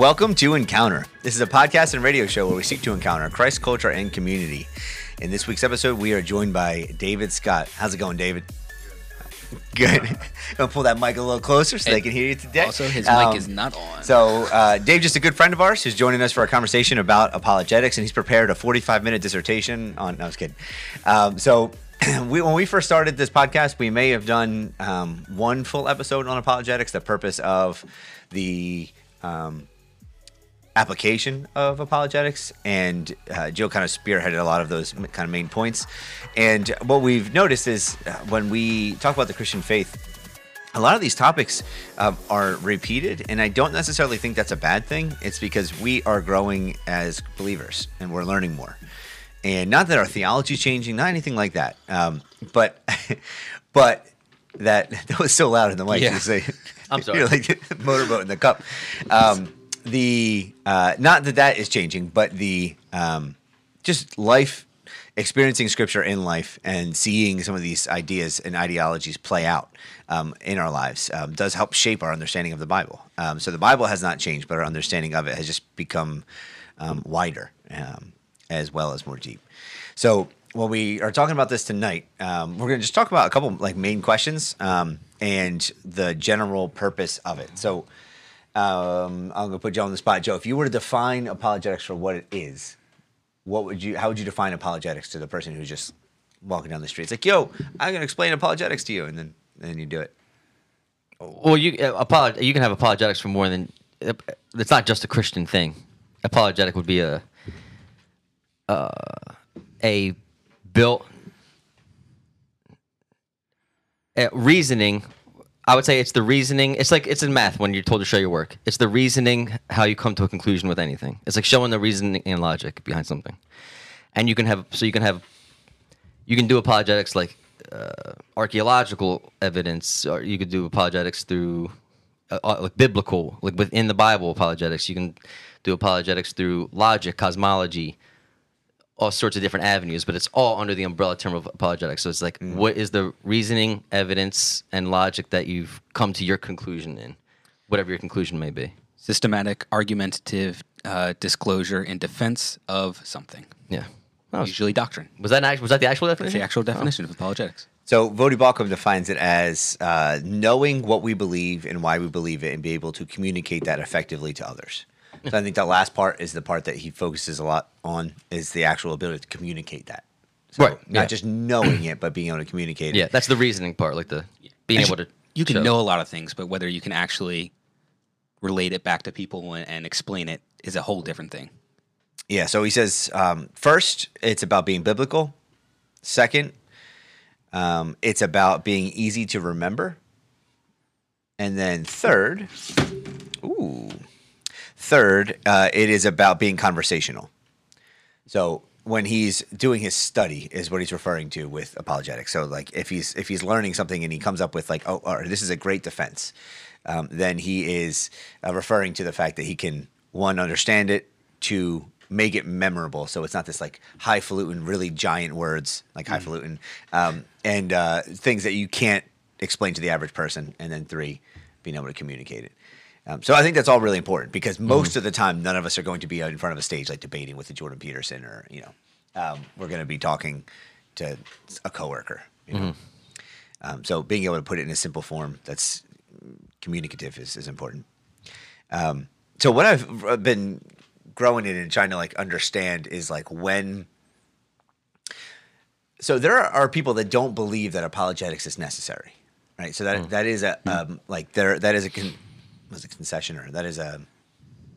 Welcome to Encounter. This is a podcast and radio show where we seek to encounter Christ, culture, and community. In this week's episode, we are joined by David Scott. How's it going, David? Good. I'm Gonna pull that mic a little closer so they can hear you today. Also, his Um, mic is not on. So, uh, Dave, just a good friend of ours, who's joining us for a conversation about apologetics, and he's prepared a 45 minute dissertation on. No, I was kidding. Um, so, we, when we first started this podcast, we may have done um, one full episode on apologetics, the purpose of the um, application of apologetics, and uh, Joe kind of spearheaded a lot of those kind of main points. And what we've noticed is uh, when we talk about the Christian faith, a lot of these topics um, are repeated, and I don't necessarily think that's a bad thing. It's because we are growing as believers and we're learning more. And not that our theology is changing, not anything like that. Um, but, but that that was so loud in the mic. Yeah. You say, I'm sorry. You're like motorboat in the cup. Um, the uh, not that that is changing, but the um, just life experiencing scripture in life and seeing some of these ideas and ideologies play out um, in our lives um, does help shape our understanding of the Bible. Um, so the Bible has not changed, but our understanding of it has just become um, wider um, as well as more deep. So when we are talking about this tonight, um, we're going to just talk about a couple like main questions um, and the general purpose of it. So um, I'm going to put Joe on the spot. Joe, if you were to define apologetics for what it is, what would you? How would you define apologetics to the person who's just walking down the street? It's like, yo, I'm going to explain apologetics to you, and then then you do it. Well, you uh, apolog- You can have apologetics for more than. uh, It's not just a Christian thing. Apologetic would be a uh, a built uh, reasoning. I would say it's the reasoning. It's like it's in math when you're told to show your work. It's the reasoning how you come to a conclusion with anything. It's like showing the reasoning and logic behind something. And you can have so you can have you can do apologetics like uh, archaeological evidence, or you could do apologetics through uh, uh, like biblical, like within the Bible apologetics. You can do apologetics through logic, cosmology, all sorts of different avenues, but it's all under the umbrella term of apologetics. So it's like, what is the reasoning, evidence, and logic that you've come to your conclusion in, whatever your conclusion may be. Systematic, argumentative uh, disclosure in defense of something. Yeah. That was, Usually doctrine. was that an act- was that the actual That's definition? the actual definition of apologetics. So Voddie Baucham defines it as uh, knowing what we believe and why we believe it, and be able to communicate that effectively to others. So I think the last part is the part that he focuses a lot on is the actual ability to communicate that. So Right, Not yeah. just knowing it, but being able to communicate it. Yeah, that's the reasoning part, like the being And able to. You can show. know a lot of things, but whether you can actually relate it back to people and, and explain it is a whole different thing. Yeah, so he says um, first, it's about being biblical. Second, um, it's about being easy to remember. And then third, ooh, third, uh, it is about being conversational. So when he's doing his study, is what he's referring to with apologetics. So like if he's if he's learning something and he comes up with like, oh, or this is a great defense, um, then he is uh, referring to the fact that he can one understand it, to make it memorable. So it's not this like highfalutin, really giant words like highfalutin, um, and uh, things that you can't explain to the average person. And then three, being able to communicate it. Um, so I think that's all really important because most of the time, none of us are going to be in front of a stage like debating with a Jordan Peterson or you know, um, we're going to be talking to a coworker. You know, um, so being able to put it in a simple form that's communicative is, is important. Um, so what I've been growing in and trying to like understand is like when. So there are, people that don't believe that apologetics is necessary, right? So that that is a um, like there that is a con, was a concession or that is a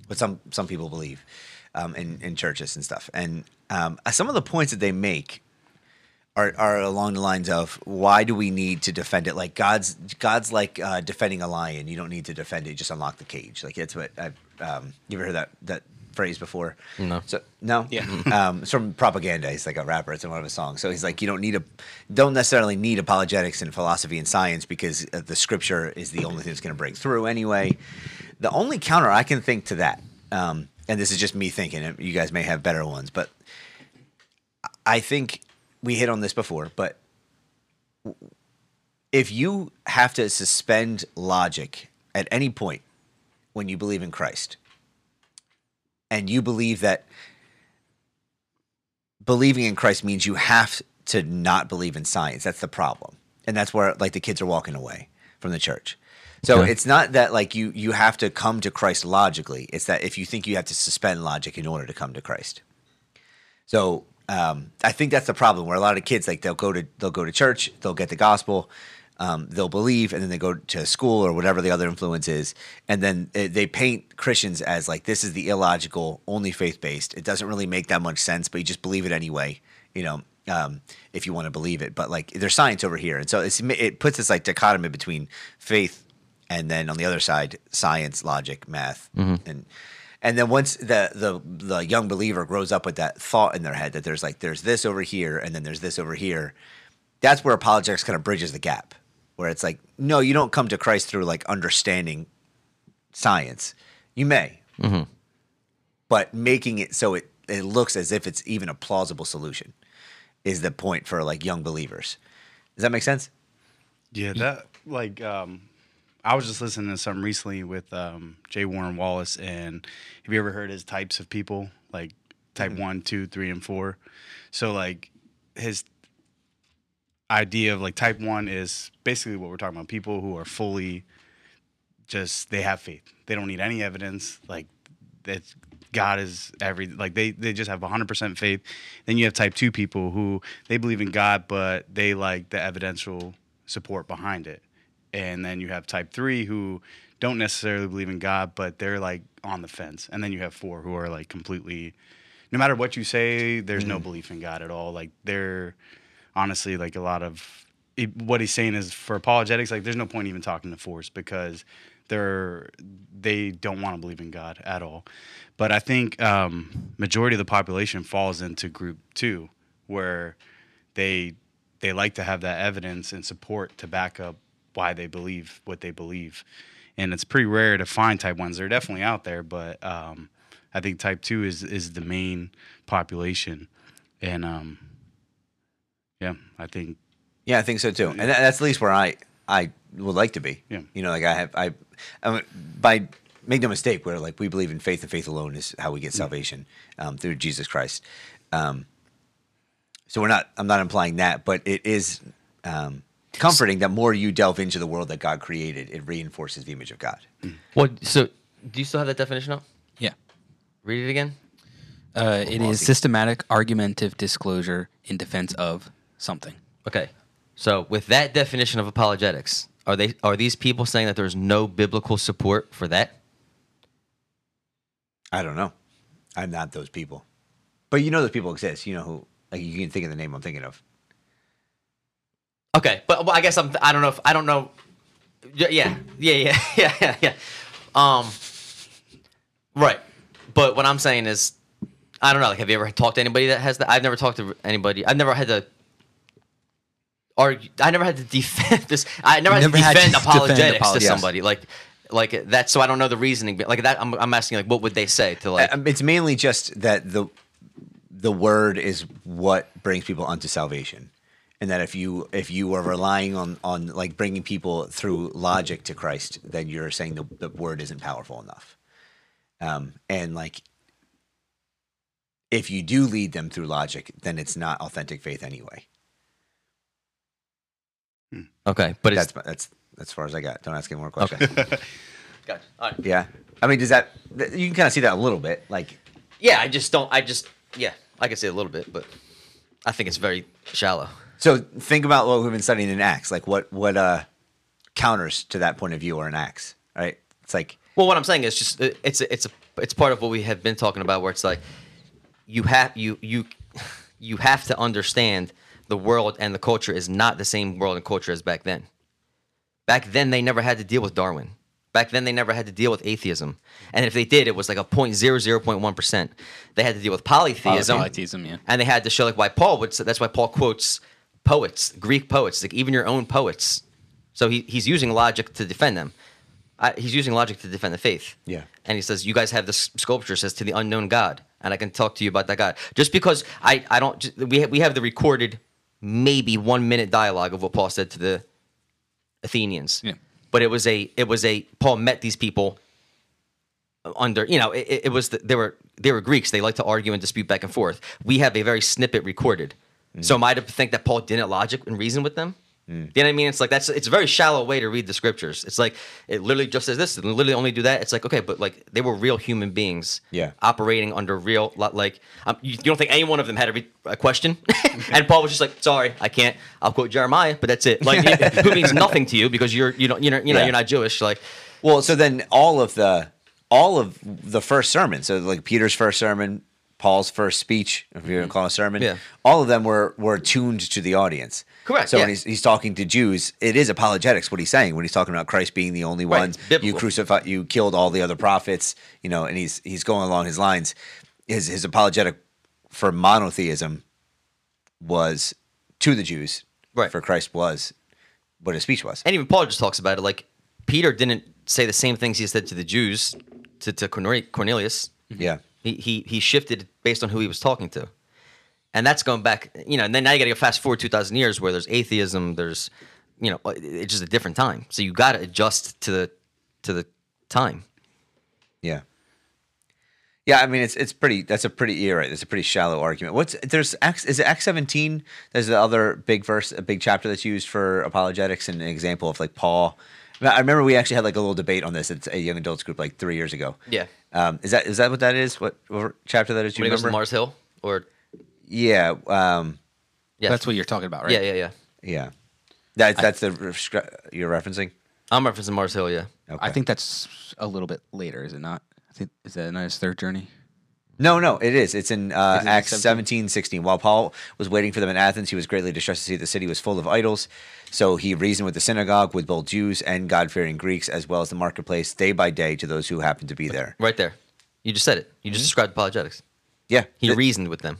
what some some people believe um, in in churches and stuff. And um, some of the points that they make are are along the lines of why do we need to defend it? Like God's God's like uh, defending a lion. You don't need to defend it. Just unlock the cage. Like it's what I, um, you ever heard that that phrase before? No. So no. Yeah. um, it's from propaganda. He's like a rapper. It's in one of his songs. So he's like, you don't need a, don't necessarily need apologetics and philosophy and science because uh, the scripture is the only thing that's going to break through anyway. The only counter I can think to that, um, and this is just me thinking, you guys may have better ones, but I think we hit on this before, but if you have to suspend logic at any point when you believe in Christ, and you believe that believing in Christ means you have to not believe in science. That's the problem, and that's where like the kids are walking away from the church. So Okay. it's not that like you you have to come to Christ logically. It's that if you think you have to suspend logic in order to come to Christ. So um, I think that's the problem where a lot of kids like they'll go to they'll go to church, they'll get the gospel, um, they'll believe, and then they go to school or whatever the other influence is, and then eh, they paint Christians as like this is the illogical, only faith based. It doesn't really make that much sense, but you just believe it anyway. You know, um, if you want to believe it, but like there's science over here, and so it's, it puts this like dichotomy between faith and then on the other side, science, logic, math, and and then once the the the young believer grows up with that thought in their head that there's like there's this over here and then there's this over here, that's where apologetics kind of bridges the gap, where it's like no, you don't come to Christ through like understanding science. You may, but making it so it it looks as if it's even a plausible solution is the point for like young believers. Does that make sense? Yeah, that like um I was just listening to something recently with um J. Warner Wallace and have you ever heard his types of people? Like type one, two, three, and four. So like his idea of like type one is basically what we're talking about. People who are fully just they have faith. They don't need any evidence. Like that God is every like they they just have 100% faith. Then you have type 2 people who they believe in God but they like the evidential support behind it. And then you have type 3 who don't necessarily believe in God but they're like on the fence. And then you have 4 who are like completely no matter what you say there's no mm. belief in God at all. Like they're honestly like a lot of it, what he's saying is for apologetics like there's no point even talking to force because they're they don't want to believe in god at all. But i think um majority of the population falls into group two where they they like to have that evidence and support to back up why they believe what they believe. And it's pretty rare to find type ones. They're definitely out there but um i think type two is is the main population. And um yeah, I think Yeah, I think so too, and that's at least where I I would like to be. Yeah. you know, like I have I, I mean, by make no mistake, where like we believe in faith and faith alone is how we get salvation um, through Jesus Christ. Um, so we're not. I'm not implying that, but it is um, comforting that more you delve into the world that God created, it reinforces the image of God. What? So, do you still have that definition up? Yeah. Read it again. Uh, it is systematic argumentative disclosure in defense of something. Okay. So, with that definition of apologetics, are they are these people saying that there's no biblical support for that? I don't know. I'm not those people, but you know those people exist. You know who? Like you can think of the name I'm thinking of. Okay, but, but I guess I'm. I don't know if I don't know. Yeah, yeah, yeah, yeah, yeah, yeah. yeah. Um, right. But what I'm saying is, I don't know. Like, have you ever talked to anybody that has that? I've never talked to anybody. I've never had to argue. I never had to defend this. I never had Never to had to defend defend apologetics to apologetics. somebody. Like, like that. So I don't know the reasoning. but Like that. I'm, I'm asking. Like, what would they say to like? Um, it's mainly just that the the word is what brings people unto salvation and that if you if you are relying on on like bringing people through logic to christ then you're saying the, the word isn't powerful enough um and like if you do lead them through logic then it's not authentic faith anyway okay, but that's that's that's as far as i got don't ask any more questions okay. Gotcha. All right. yeah i mean does that you can kind of see that a little bit like Yeah, I just don't. I just yeah, I can say a little bit, but I think it's very shallow. So think about what we've been studying in Acts. Like what what uh counters to that point of view are in Acts, right? It's like Well, what I'm saying is just it's a, it's a it's part of what we have been talking about, where it's like you have you you you have to understand the world and the culture is not the same world and culture as back then. Back then, they never had to deal with Darwin. Back then, they never had to deal with atheism, and if they did, it was like a point zero zero point one percent. They had to deal with polytheism, Polytheism, yeah. and they had to show like why Paul would. That's why Paul quotes poets, Greek poets, like even your own poets. So he, he's using logic to defend them. I, he's using logic to defend the faith. Yeah. And he says, "You guys have this sculpture says to the unknown God, and I can talk to you about that God." Just because I I don't just, we ha- we have the recorded maybe one minute dialogue of what Paul said to the Athenians. Yeah. But it was a it was a Paul met these people under you know it, it was the, they were they were Greeks. They like to argue and dispute back and forth. We have a very snippet recorded. Mm. So am I to think that Paul didn't logic and reason with them? You know what I mean? It's like that's it's a very shallow way to read the scriptures. It's like it literally just says this and literally only do that. It's like okay, but like they were real human beings, Yeah. operating under real like um, you, you don't think any one of them had a, re- a question? and Paul was just like, sorry, I can't. I'll quote Jeremiah, but that's it. Like who means nothing to you because you're you don't you know you know Yeah. you're not Jewish. Like Well, so then all of the all of the first sermon, so like Peter's first sermon, Paul's first speech, if you're gonna call a sermon, Yeah. all of them were were tuned to the audience. Correct, So when he's, he's talking to Jews, it is apologetics what he's saying when he's talking about Christ being the only Right, one. You crucified, you killed all the other prophets, you know, and he's he's going along his lines. His his apologetic for monotheism was to the Jews, Right. For Christ was what his speech was. and even Paul just talks about it. Like Peter didn't say the same things he said to the Jews to to Cornel- Cornelius. yeah. He he he shifted based on who he was talking to, and that's going back. You know, and then now you got to go fast forward two thousand years where there's atheism. There's you know it's just a different time. So you got to adjust to the to the time. Yeah. Yeah, I mean it's it's pretty. That's a pretty you're right. It's a pretty shallow argument. What's there's Acts is it Acts seventeen? There's the other big verse, a big chapter that's used for apologetics, and an example of like Paul. I remember we actually had like a little debate on this at a young adults group like three years ago. Yeah. Um, is that is that what that is? What, what chapter that is? Do When you to remember? Mars Hill, or Yeah. Um, yeah, That's what you're talking about, right? Yeah, yeah, yeah. yeah. That, that's the you're referencing. I'm referencing Mars Hill. Yeah. Okay. I think that's a little bit later, is it not? I think is that not his third journey? No, no, it is. It's in uh, Is it Acts 17? 17, 16. While Paul was waiting for them in Athens, he was greatly distressed to see the city was full of idols. So he reasoned with the synagogue, with both Jews and God fearing Greeks, as well as the marketplace, day by day to those who happened to be there. Right there. You just said it. You just described apologetics. Yeah. He Th- reasoned with them.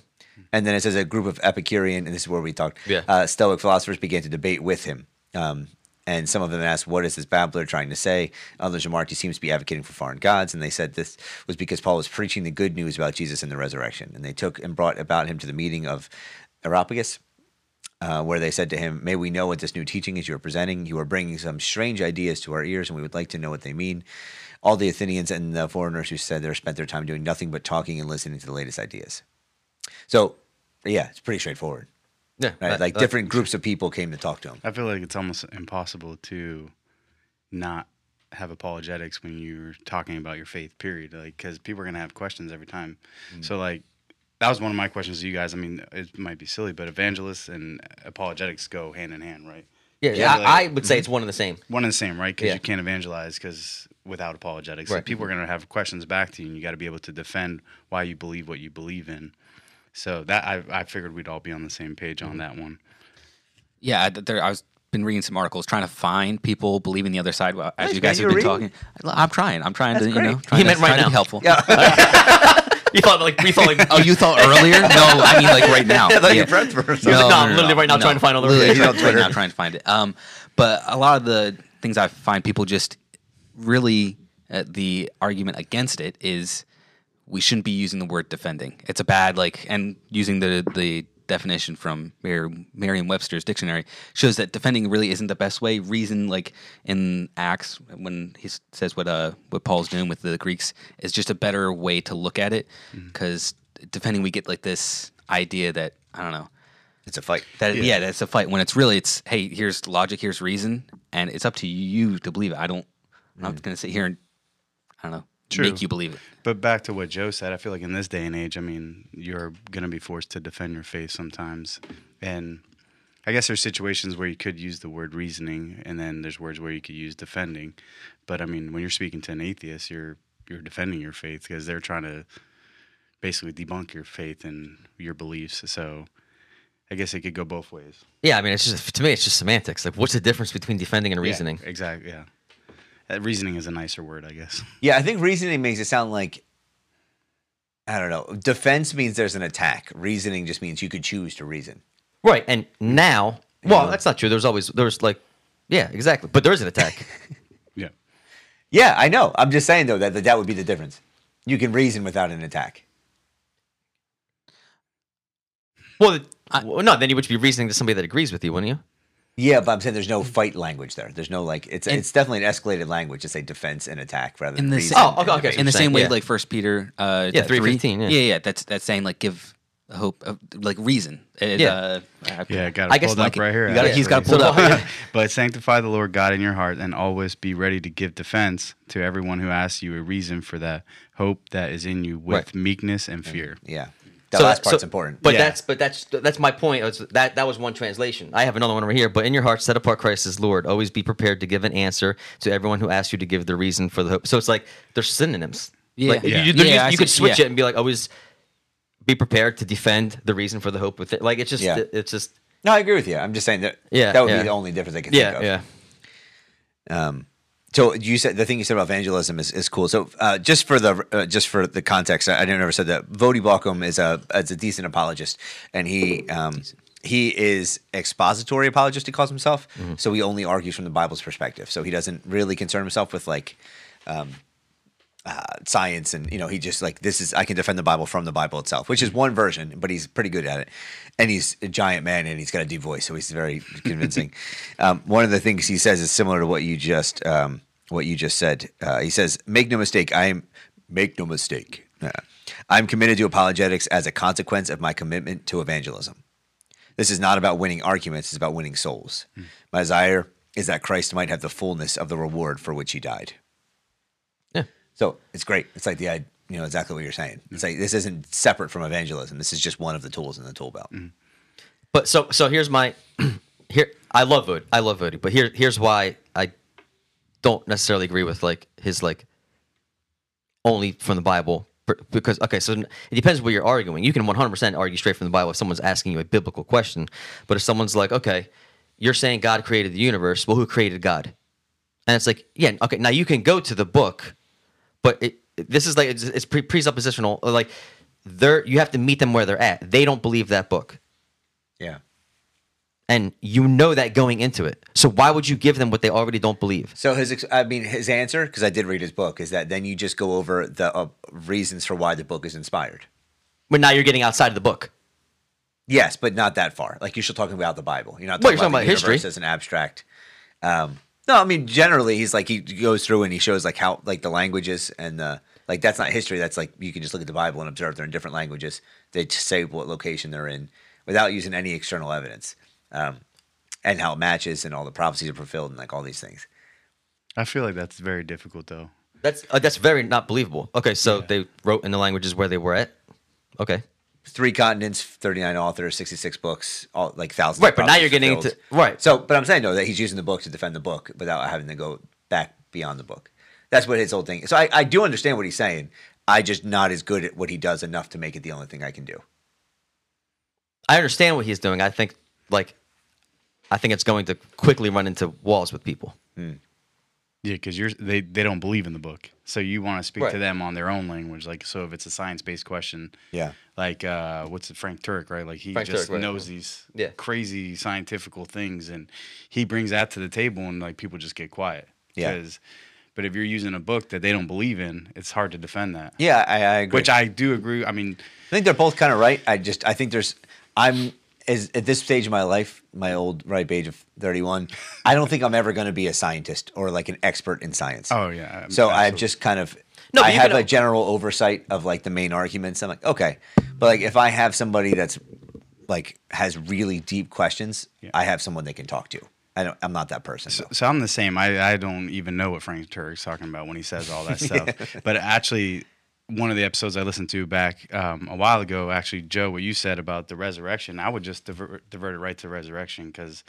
And then it says a group of Epicurean, and this is where we talked, Yeah. uh, Stoic philosophers began to debate with him. Um, and some of them asked, What is this babbler trying to say? Others remarked, He seems to be advocating for foreign gods. And they said this was because Paul was preaching the good news about Jesus and the resurrection. And they took and brought about him to the meeting of Areopagus, uh, where they said to him, May we know what this new teaching is you are presenting? You are bringing some strange ideas to our ears, and we would like to know what they mean. All the Athenians and the foreigners who said they spent their time doing nothing but talking and listening to the latest ideas. So, yeah, it's pretty straightforward. Yeah. Right? that- like that- different groups of people came to talk to him. I feel like it's almost impossible to not have apologetics when you're talking about your faith. Period. Like because people are gonna have questions every time. Hmm. So like that was one of my questions to you guys. I mean, it might be silly, but evangelists and apologetics go hand in hand, right? Yeah, Yeah, I, like- I would say mm-hmm. it's one and the same. One and the same, right? Because Yeah. you can't evangelize because without apologetics, so people are gonna have questions back to you, and you got to be able to defend why you believe what you believe in. So that I, I figured we'd all be on the same page Mm-hmm. on that one. Yeah, I, there, I was been reading some articles trying to find people believing the other side. Well, as Nice, you guys man, have you're been talking, I'm trying. I'm trying to, you know, great. trying He to, meant right trying to now. be helpful. Yeah. You thought like you thought like Oh, you thought earlier? No, I mean like right now. I thought you Yeah. prepped for He was like, no, literally right now trying to find all the Literally He's right, right now trying to find it. Um, but a lot of the things I find people just really uh, the argument against it is we shouldn't be using the word defending. It's a bad like and using the the definition from Mer- Merriam-Webster's dictionary shows that defending really isn't the best way. Reason like in Acts when he says what uh what Paul's doing with the Greeks is just a better way to look at it because defending we get like this idea that I don't know It's a fight. that yeah. that's a fight when it's really it's hey here's logic here's reason and it's up to you to believe it i don't i'm not gonna sit here and i don't know True. make you believe it But back to what Joe said, I feel like in this day and age, I mean, you're going to be forced to defend your faith sometimes. And I guess there's situations where you could use the word reasoning, and then there's words where you could use defending. But I mean, when you're speaking to an atheist, you're you're defending your faith because they're trying to basically debunk your faith and your beliefs. So I guess it could go both ways. Yeah, I mean, it's just to me, it's just semantics. Like, what's the difference between defending and reasoning? Yeah, exactly. Yeah. Uh, reasoning is a nicer word, I guess. Yeah, I think reasoning makes it sound like I don't know. Defense means there's an attack. Reasoning just means you could choose to reason. Right. And now, well, that's not true. There's always there's like, yeah, exactly. But there is an attack. Yeah. Yeah, I know. I'm just saying though that that, that would be the difference. You can reason without an attack. well, well, no, then you would be reasoning to somebody that agrees with you, wouldn't you? Yeah, but I'm saying there's no fight language there. There's no like it's it's definitely an escalated language to say defense and attack rather than in the reason. same, Oh, okay, okay, in the same way, yeah. like First Peter, uh, Yeah, 3:15, yeah. yeah, yeah. That's that's saying like give hope, of, like reason. It, Yeah. uh, I- Yeah, got I it guess pulled like right here. gotta- he's got it actually. pulled up. but sanctify the Lord God in your heart, and always be ready to give defense to everyone who asks you a reason for that hope that is in you with Right. meekness and fear. Yeah, the So- last part's so- important. But Yeah. that's but that's that's my point. It's- That that was one translation. I have another one over here. But in your heart, set apart Christ as Lord. Always be prepared to give an answer to everyone who asks you to give the reason for the hope. So it's like they're synonyms. Yeah. Like, Yeah. You, you- Yeah, I you could switch yeah. it and be like, always be prepared to defend the reason for the hope with it. Like it's just Yeah. it's just no, I agree with you. I'm just saying that Yeah, that would yeah. be the only difference I could yeah think of. yeah. Um, so you said the thing you said about evangelism is, is cool. So uh, just for the uh, just for the context, I, I never said that. Voddie Baucham is a is a decent apologist, and he um, he is expository apologist. He calls himself. So he only argues from the Bible's perspective. So he doesn't really concern himself with like uh, science and you know he just like this is I can defend the Bible from the Bible itself, which is one version, but he's pretty good at it. And he's a giant man and he's got a deep voice, so he's very convincing. um, one of the things he says is similar to what you just um, what you just said. Uh, he says, "Make no mistake, I am make no mistake. Uh, I'm committed to apologetics as a consequence of my commitment to evangelism. This is not about winning arguments; it's about winning souls. My desire is that Christ might have the fullness of the reward for which he died." So it's great. It's like the you know exactly what you're saying. It's like this isn't separate from evangelism. This is just one of the tools in the tool belt. Mm-hmm. But so so here's my here I love Voddie. I love Voddie, but here here's why I don't necessarily agree with like his like only from the Bible because okay, so it depends what you're arguing. You can 100% argue straight from the Bible if someone's asking you a biblical question, but if someone's like, okay, you're saying God created the universe, well, who created God? And it's like, yeah, okay, now you can go to the book, but it, this is like it's, it's pre- presuppositional. Like, they're you have to meet them where they're at. They don't believe that book Yeah. and you know that going into it. So why would you give them what they already don't believe? So his, I mean, his answer, because I did read his book, is that then you just go over the uh, reasons for why the book is inspired. But now you're getting outside of the book. Yes, but not that far. Like you're still talking about the Bible. You're not Well, talking, you're about, talking about history. as an abstract. Um, no, I mean generally he's like he goes through and he shows like how like the languages and the like that's not history. That's like you can just look at the Bible and observe they're in different languages. They say what location they're in without using any external evidence, um, and how it matches and all the prophecies are fulfilled and like all these things. I feel like that's very difficult though. That's uh, that's very not believable. Okay, so they wrote in the languages where they were at. Okay, Three continents, thirty nine authors, sixty six books, all like thousands. of right, but now you're getting fulfilled. into right. So, but I'm saying though that he's using the book to defend the book without having to go back beyond the book. That's what his whole thing. So I, I do understand what he's saying. I just not as good at what he does enough to make it the only thing I can do. I understand what he's doing. I think like, I think it's going to quickly run into walls with people. Hmm. Yeah, because you're they they don't believe in the book, so you want to speak to them on their own language. Like, so if it's a science based question, Yeah. like uh, what's it, Frank Turek, right? Like he Frank just Turek, right. knows these Yeah. crazy scientifical things, and he brings that to the table, and like people just get quiet. Yeah. But if you're using a book that they don't believe in, it's hard to defend that. Yeah, I, I agree. Which I do agree. I mean, I think they're both kind of right. I just I think there's I'm as at this stage of my life, my old ripe age of 31. I don't think I'm ever going to be a scientist or like an expert in science. oh yeah. So I've just kind of No, but I have can- a general oversight of like the main arguments. I'm like, okay, but like if I have somebody that's like has really deep questions, Yeah. I have someone they can talk to. I don't. I'm not that person. So, so I'm the same. I, I don't even know what Frank Turek's talking about when he says all that stuff. But actually, one of the episodes I listened to back um, a while ago, actually, Joe, what you said about the resurrection, I would just divert, divert it right to resurrection because,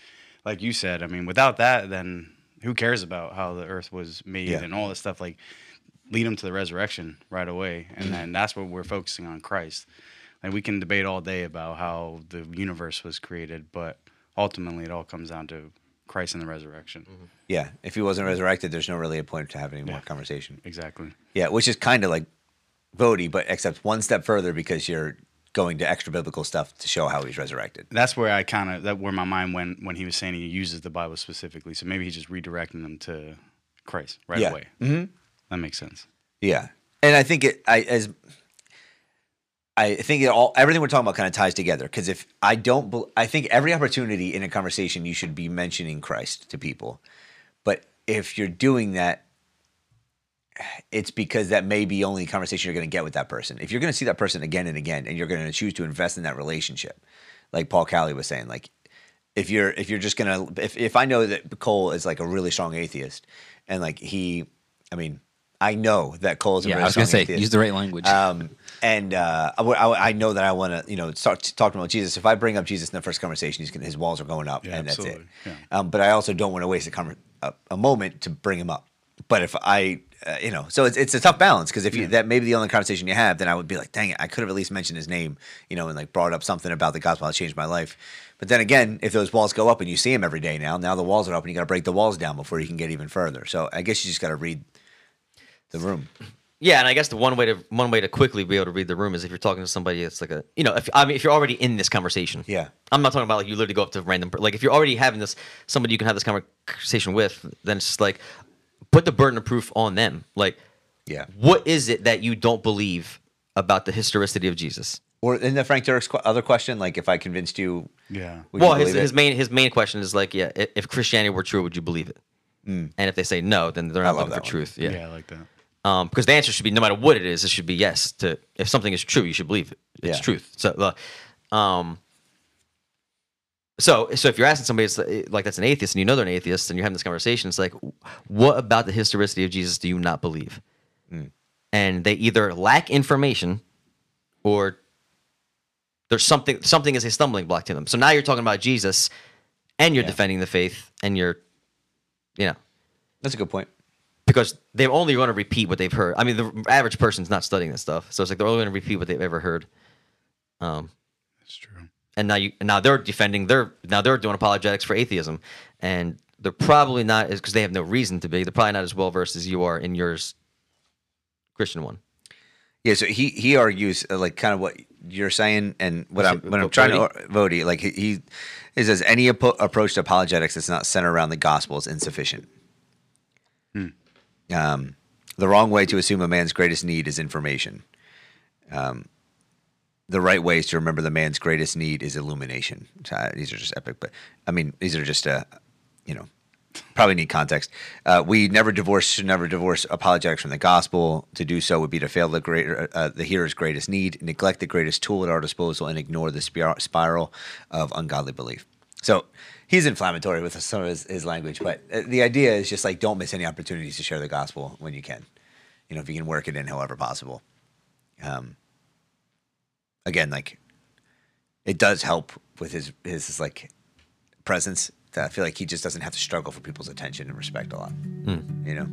like you said, I mean, without that, then who cares about how the earth was made Yeah. and all this stuff? Like, lead them to the resurrection right away, and Mm-hmm. then that's what we're focusing on Christ. And we can debate all day about how the universe was created, but ultimately, it all comes down to Christ and the resurrection. yeah, if he wasn't resurrected, there's no really a point to having any more Yeah. conversation. Exactly. Yeah, which is kind of like Voddie, but except one step further because you're going to extra biblical stuff to show how he's resurrected. That's where I kind of that where my mind went when he was saying he uses the Bible specifically. So maybe he's just redirecting them to Christ right Yeah. away. Mm-hmm. That makes sense. Yeah, and I think it. I as I think it all everything we're talking about kind of ties together because if I don't, I think every opportunity in a conversation you should be mentioning Christ to people, but if you're doing that, it's because that may be only conversation you're going to get with that person. If you're going to see that person again and again, and you're going to choose to invest in that relationship, like Paul Callie was saying, like if you're if you're just gonna if if I know that Cole is like a really strong atheist, and like he, I mean, I know that Cole is a Yeah, really I was gonna say atheist. use the right language. Um, and uh, I, w- I w- I know that I want to, you know, start talking about Jesus. If I bring up Jesus in the first conversation, he's gonna, his walls are going up, Yeah, and that's it. Yeah. Um, but I also don't want to waste a, conver- a, a moment to bring him up. But if I, uh, you know, so it's, it's a tough balance because if you, that may be the only conversation you have, then I would be like, dang it, I could have at least mentioned his name, you know, and like brought up something about the gospel that changed my life. But then again, if those walls go up and you see him every day now, now the walls are up and you got to break the walls down before you can get even further. So I guess you just got to read the room. Yeah, and I guess the one way to one way to quickly be able to read the room is if you're talking to somebody that's like a you know if I mean if you're already in this conversation. Yeah. I'm not talking about like you literally go up to random like if you're already having this somebody you can have this conversation with, then it's just like put the burden of proof on them. Like, Yeah. what is it that you don't believe about the historicity of Jesus? Or in the Frank Turek's qu- other question, like if I convinced you, Yeah. well, you his, his main his main question is like, yeah, i- if Christianity were true, would you believe it? And if they say no, then they're. Not looking for one. truth. Yeah. Yeah, I like that. Um, because the answer should be no matter what it is, it should be yes. To if something is true, you should believe it. It's Yeah. truth. So, uh, um, so so if you're asking somebody that's, like that's an atheist and you know they're an atheist and you're having this conversation, it's like, what about the historicity of Jesus do you not believe? And they either lack information, or there's something something is a stumbling block to them. So now you're talking about Jesus, and you're Yeah. defending the faith, and you're, you know That's a good point. because they're only going to repeat what they've heard. I mean, the average person's not studying this stuff, so it's like they're only going to repeat what they've ever heard. Um, That's true. And now you, and now they're defending their, now they're doing apologetics for atheism, and they're probably not because they have no reason to be. They're probably not as well versed as you are in yours, Christian one. Yeah, so he he argues uh, like kind of what you're saying, and what I'm What's it, when I'm trying to vote, like he, he he says any apo- approach to apologetics that's not centered around the gospel is insufficient. Um, the wrong way to assume a man's greatest need is information. Um, the right ways to remember the man's greatest need is illumination. Uh, these are just epic, but I mean these are just uh, you know probably need context. Uh, we never divorce, should never divorce apologetics from the gospel. To do so would be to fail the greater, uh, the hearer's greatest need, neglect the greatest tool at our disposal, and ignore the spir- spiral of ungodly belief. So he's inflammatory with some of his, his language, but uh, the idea is just like don't miss any opportunities to share the gospel when you can. You know, if you can work it in however possible. Um, again, like it does help with his his like presence. That I feel like he just doesn't have to struggle for people's attention and respect a lot. Hmm. You know,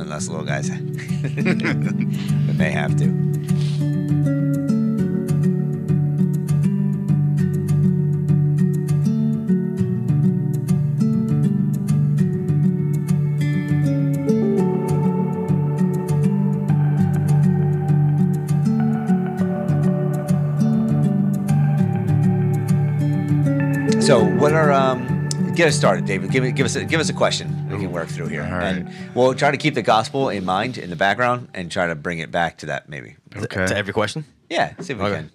unless little guys but may have to. Get us started, David. Give, me, give us a, give us a question we can work through here, All right. and we'll try to keep the gospel in mind in the background and try to bring it back to that maybe. Okay. To every question. Yeah, see if we Okay.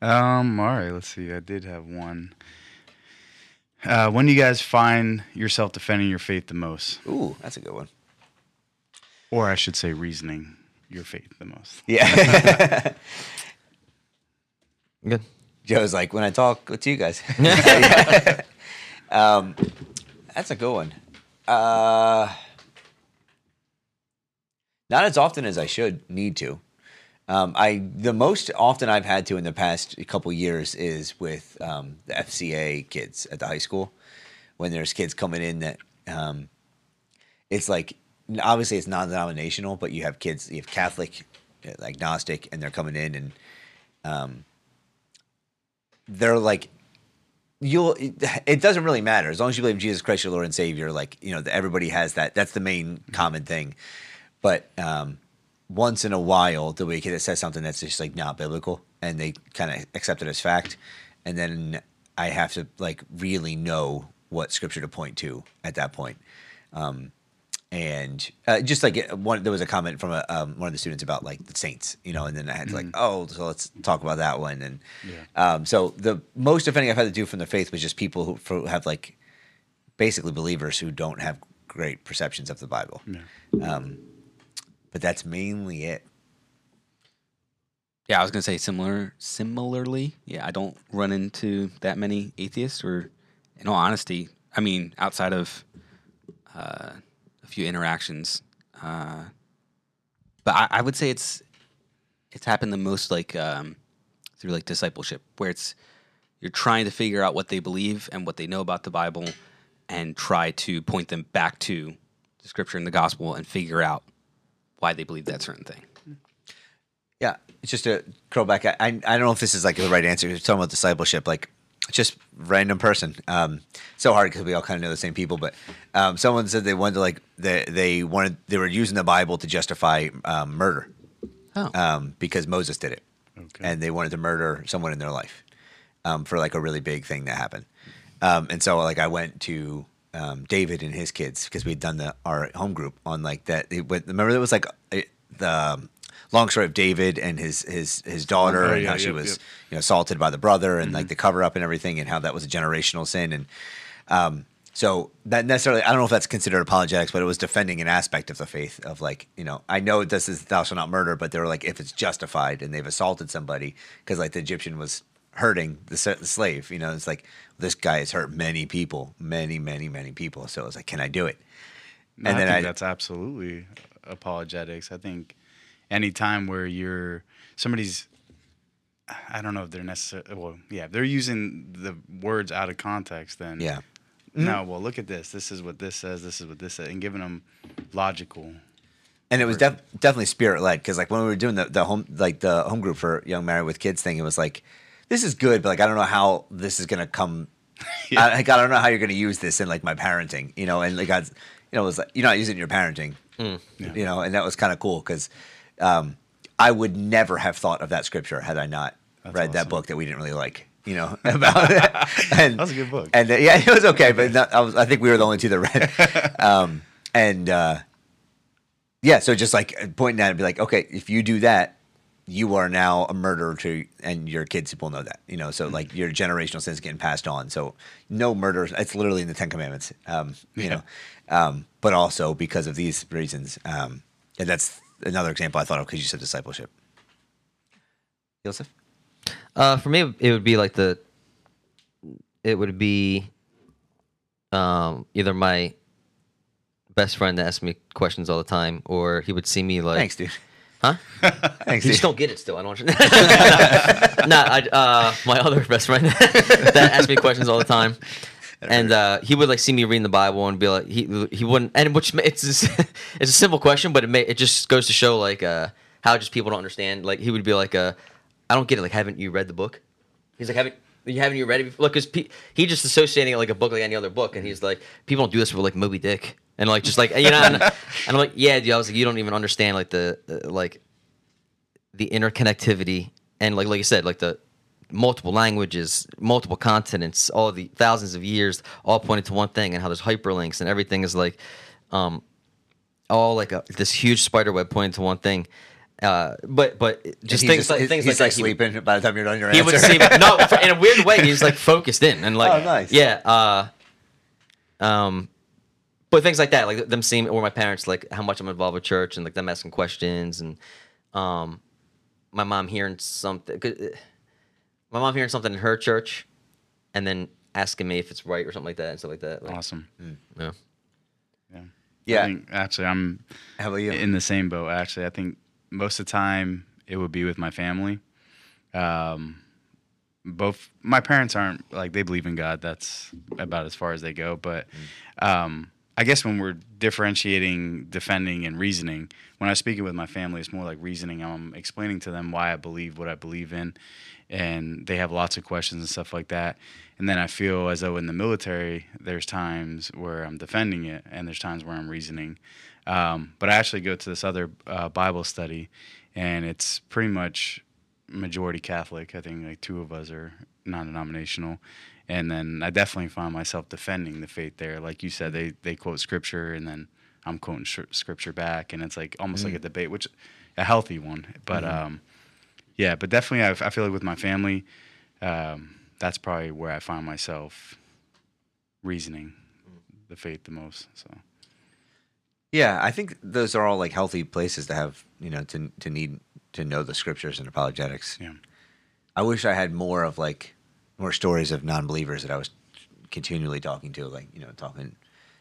can. Um. All right. Let's see. I did have one. Uh, when do you guys find yourself defending your faith the most, Ooh, that's a good one. or I should say, reasoning your faith the most? Yeah. Good. Joe's like, when I talk to you guys. um, that's a good one. Uh, not as often as I should need to. Um, I the most often I've had to in the past couple years is with um, the FCA kids at the high school when there's kids coming in that um, it's like obviously it's non-denominational, but you have kids, you have Catholic, uh, agnostic, and they're coming in and um, they're like you'll it doesn't really matter. As long as you believe Jesus Christ your Lord and Savior like you know everybody has that. That's the main common thing. But um once in a while the way that says something that's just like not biblical and they kind of accept it as fact. And then I have to like really know what scripture to point to at that point. Um and uh, just like uh, one, there was a comment from a, um, one of the students about like the saints, you know, and then I had to like, oh, so let's talk about that one. And um, so the most offending I've had to do from the faith was just people who for, have like basically believers who don't have great perceptions of the Bible. Um, but that's mainly it. Yeah, I was gonna say similar. Similarly, yeah, I don't run into that many atheists. Or, in all honesty, I mean, outside of uh, a few interactions, uh, but I, I would say it's it's happened the most like um, through like discipleship, where it's you're trying to figure out what they believe and what they know about the Bible, and try to point them back to the Scripture and the Gospel, and figure out why they believe that certain thing. Yeah, it's just a curl back. I, I don't know if this is like the right answer. You're talking about discipleship, like just random person. Um, so hard because we all kind of know the same people. But um, someone said they wanted to like they they wanted they were using the Bible to justify um, murder Oh, um, because Moses did it, Okay. and they wanted to murder someone in their life um, for like a really big thing that happened. Um, and so like I went to um, David and his kids because we had done the our home group on like that. It went, remember there was like it, the um, long story of David and his his his daughter Oh, and yeah, how she yep, was yep. you know assaulted by the brother and like the cover up and everything and how that was a generational sin and um, so that necessarily I don't know if that's considered apologetics, but it was defending an aspect of the faith of like you know I know this is thou shalt not murder, but they were like if it's justified and they've assaulted somebody because like the Egyptian was hurting the, the slave, you know it's like this guy has hurt many people, many many many people, so it was like can I do it? No, and I then think I- that's absolutely apologetics. I think any time where you're somebody's, I don't know if they're necessarily. Well, yeah, if they're using the words out of context. Then Yeah. Mm-hmm. No, well, look at this. This is what this says. This is what this says, and giving them logical. And it was def- definitely spirit led because like when we were doing the, the home like the home group for young married with kids thing, it was like this is good, but like I don't know how this is gonna come. I, like, I don't know how you're gonna use this in like my parenting, you know, and like I, you know, it was like you're not using it in your parenting, mm. you know, and that was kind of cool because um, I would never have thought of that scripture had I not read that book that we didn't really like. You know about it. and That was a good book. And uh, yeah, it was okay, but not, I, was, I think we were the only two that read. Um, and uh, yeah, so just like pointing at it, be like, okay, if you do that, you are now a murderer to, and your kids will know that, you know. So like your generational sins getting passed on. So no murders. It's literally in the Ten Commandments, um, you know. Um, but also because of these reasons, um, and that's another example I thought of because you said discipleship. Joseph, Uh, for me, it would be like the. It would be. Um, either my best friend that asked me questions all the time, or he would see me like. thanks, dude. Huh? Thanks, You dude. just don't get it still. I don't. want you- nah, I, uh, my other best friend that asked me questions all the time, and uh, he would like see me reading the Bible and be like, he he wouldn't, and which it's just- it's a simple question, but it may it just goes to show like uh, how just people don't understand. Like he would be like, uh, I don't get it. Like, haven't you read the book? He's like, haven't. You haven't you read it? before? Look, cause pe- he just associating it like a book like any other book, and he's like, people don't do this for like Moby Dick, and like just like you know, and, and I'm like, yeah, dude. I was like, you don't even understand like the uh, like the interconnectivity and like like you said like the multiple languages multiple continents all the thousands of years all pointed to one thing and how there's hyperlinks and everything is like um all like a, this huge spider web pointing to one thing uh but but just He's things just- like things he's like like that he sleeping by the time you're done your he answer. would see no for- in a weird way he's like focused in and like Oh, nice. yeah uh um but things like that like them seeing or my parents like how much i'm involved with church and like them asking questions and um my mom hearing something uh, my mom hearing something in her church and then asking me if it's right or something like that and stuff like that like, Awesome. yeah. Yeah. Yeah. I think, actually, I'm How about you? in the same boat. Actually, I think most of the time it would be with my family. Um, both my parents aren't like they believe in God. That's about as far as they go. But um, I guess when we're differentiating, defending, and reasoning, when I'm speaking with my family, it's more like reasoning. I'm explaining to them why I believe what I believe in, and they have lots of questions and stuff like that. And then I feel as though in the military, there's times where I'm defending it, and there's times where I'm reasoning. Um, but I actually go to this other uh, Bible study, and it's pretty much majority Catholic. I think like two of us are non-denominational, and then I definitely find myself defending the faith there. Like you said, they they quote scripture, and then I'm quoting sh- scripture back, and it's like almost Mm. like a debate, which a healthy one. But Mm-hmm. um, yeah, but definitely, I, I feel like with my family, um, that's probably where I find myself reasoning the faith the most. So Yeah, I think those are all like healthy places to have, you know, to to need to know the scriptures and apologetics. yeah, I wish I had more of like more stories of non-believers that I was continually talking to, like you know, talking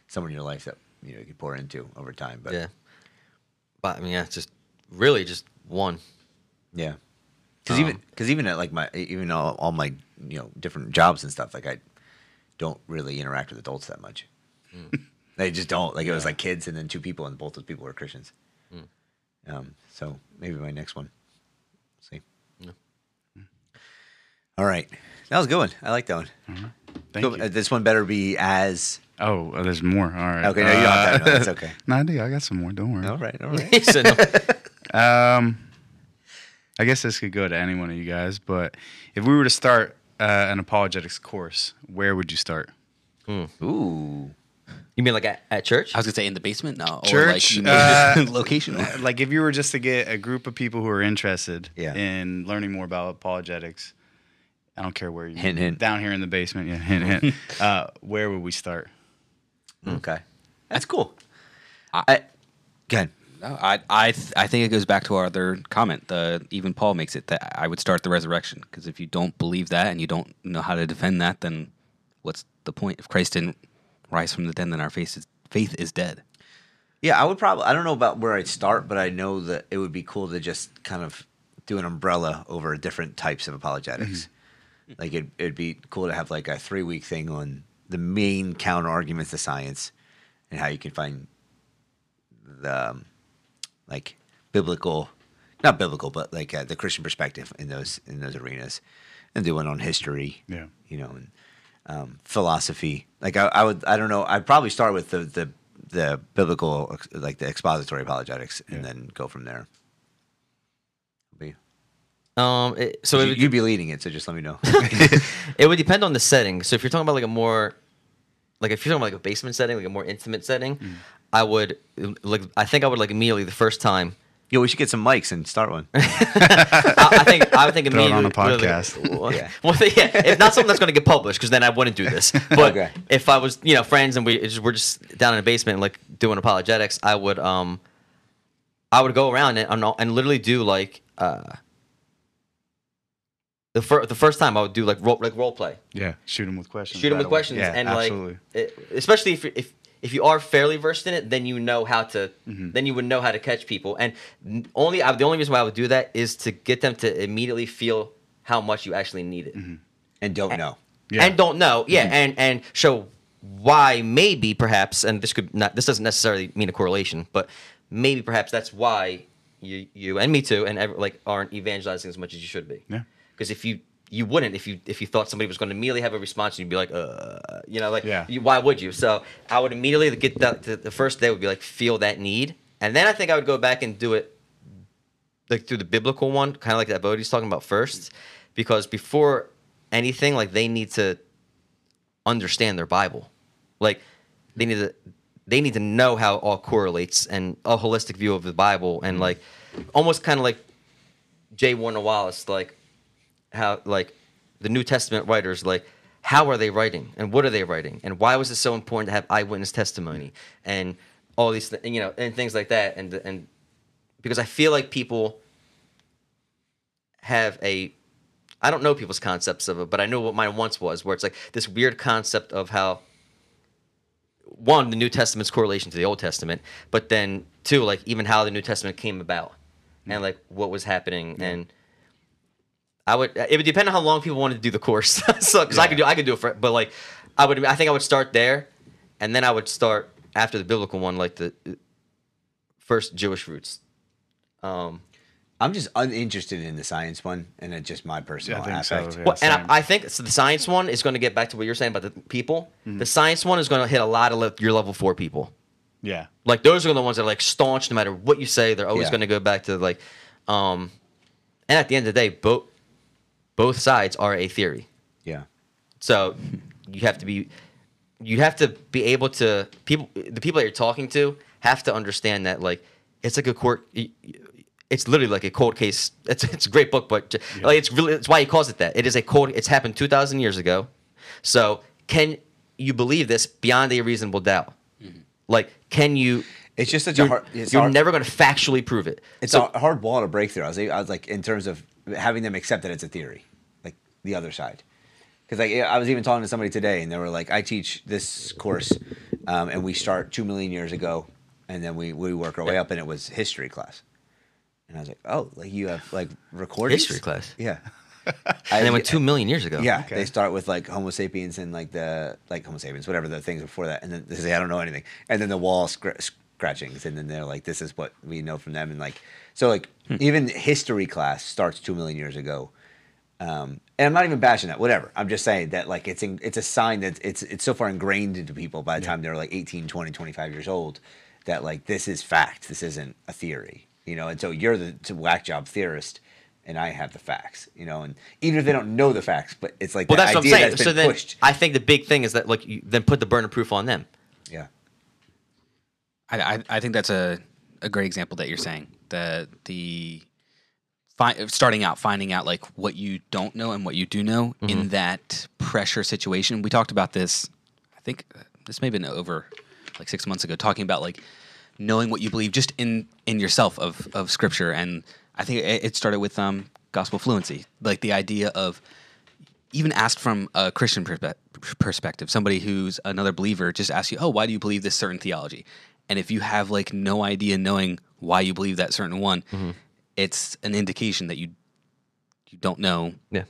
someone in your life that you know you could pour into over time. But Yeah. But I mean, yeah, it's just really just one. yeah, because Um, even because even at like my even all, all my you know different jobs and stuff, like I don't really interact with adults that much. they just don't. Like it was like kids and then two people, and both those people were Christians. Um, so maybe my next one. see. All right, that was a good one. I like that one. thank Cool. you. Uh, This one better be as oh, uh, there's more. All right. okay. No, you don't have to. No, that's okay. no, I do. I got some more. Don't worry. All right, all right. He said no. Um, I guess this could go to any one of you guys, but if we were to start uh, an apologetics course, where would you start? Ooh, You mean like at, at church? I was gonna say in the basement. No, Church, or like uh, you know, location. Like if you were just to get a group of people who are interested Yeah. in learning more about apologetics, I don't care where you Hint, hint. down here in the basement. Yeah, hint, hint. uh, where would we start? okay, that's cool. I, go ahead. No, I I th- I think it goes back to our other comment. The even Paul makes it that I would start the resurrection because if you don't believe that and you don't know how to defend that, then what's the point? If Christ didn't rise from the dead, then our faith is faith is dead. Yeah, I would probably. I don't know about where I'd start, but I know that it would be cool to just kind of do an umbrella over different types of apologetics. Like it, it'd be cool to have like a three week thing on the main counter arguments to science and how you can find the um, like biblical, not biblical, but like uh, the Christian perspective in those in those arenas, and do one on history. Yeah. you know, and um, philosophy. Like I, I would, I don't know. I'd probably start with the the the biblical, like the expository apologetics, and Yeah. then go from there. Be- Um, it, so it you, would, you'd be leading it, so just let me know. it would depend on the setting. So if you're talking about like a more, like if you're talking about like a basement setting, like a more intimate setting, Mm. I would like. I think I would like immediately the first time. Yo, we should get some mics and start one. I, I think I would think Throw it on immediately. a podcast. Well, Yeah. well, yeah, if not something that's going to get published, because then I wouldn't do this. But Okay. if I was, you know, friends and we just, we're just down in the basement like doing apologetics, I would um, I would go around and and, and literally do like uh. The, first the first time I would do like role like role play, Yeah, shoot them with questions. shoot them with away. questions, Yeah, and absolutely. like it, especially if you're- if if you are fairly versed in it, then you know how to mm-hmm. then you would know how to catch people. And only I, the only reason why I would do that is to get them to immediately feel how much you actually need it, mm-hmm. And don't know. Yeah. and don't know, yeah, mm-hmm. and and show why maybe perhaps, and this could not this doesn't necessarily mean a correlation, but maybe perhaps that's why you you and me too, and ever, like aren't evangelizing as much as you should be. Yeah. Because if you you wouldn't if you if you thought somebody was going to immediately have a response and you'd be like uh you know like Yeah. you, why would you? So i would immediately get that the, the first day would be like feel that need. And then i think i would go back and do it like through the biblical one kind of like that Voddie's talking about first. Because before anything like they need to understand their bible. Like they need to they need to know how it all correlates and a holistic view of the bible and like almost kind of like J. Warner Wallace, like how like the New Testament writers, like how are they writing? And what are they writing? And why was it so important to have eyewitness testimony? And all these th- you know and things like that. And and because I feel like people have a I don't know people's concepts of it, but I know what mine once was, where it's like this weird concept of how one the New Testament's correlation to the Old Testament, but then two like even how the New Testament came about and mm. like what was happening and I would it would depend on how long people wanted to do the course. so because I could do I could do it for but like I would I think I would start there and then I would start after the biblical one like the uh, first Jewish roots. Um I'm just uninterested in the science one, and it's just my personal I think so, yeah. well, and. I, I think so the science one is going to get back to what you're saying about the people. Mm-hmm. The science one is going to hit a lot of le- your level four people. yeah. Like those are the ones that are like staunch no matter what you say. They're always Yeah. going to go back to like, um, and at the end of the day, both both sides are a theory. Yeah. So you have to be, you have to be able to people. The people that you're talking to have to understand that like it's like a court. It's literally like a cold case. It's it's a great book, but j- like it's really it's why he calls it that. It is a cold. It's happened two thousand years ago. So can you believe this beyond a reasonable doubt? Mm-hmm. Like, can you? It's just such a You're, hard. You're hard- never going to factually prove it. It's so, a hard wall to break through. I was, I was like, in terms of having them accept that it's a theory, like the other side. Because like I was even talking to somebody today, and they were like, "I teach this course, um, and we start two million years ago, and then we we work our way up, and it was history class." And I was like, "Oh, like you have like recordings History class? Yeah. and they went two million years ago. Yeah, they start with like Homo sapiens and like the like Homo sapiens, whatever the things before that, and then they say I don't know anything, and then the wall scr- scratchings, and then they're like, this is what we know from them, and like so like even history class starts two million years ago, um, and I'm not even bashing that, whatever. I'm just saying that like it's in, it's a sign that it's it's so far ingrained into people by the time they're like 18, 20, 25 years old that like this is fact, this isn't a theory, you know, and so you're the, the whack job theorist. And I have the facts, you know, and even if they don't know the facts, but it's like Well, the that's what I'm saying. that's been So then, pushed. I think the big thing is that like you then put the burden of proof on them. Yeah. I, I, I think that's a, a great example that you're saying. The the fi- starting out, finding out like what you don't know and what you do know in that pressure situation. We talked about this. I think uh, this may have been over like six months ago, talking about like knowing what you believe just in in yourself of of scripture. And I think it, it started with um, gospel fluency, like the idea of even asked from a Christian perspe- perspective, somebody who's another believer just asks you, "Oh, why do you believe this certain theology?" And if you have like no idea knowing why you believe that certain one, it's an indication that you you don't know Yeah.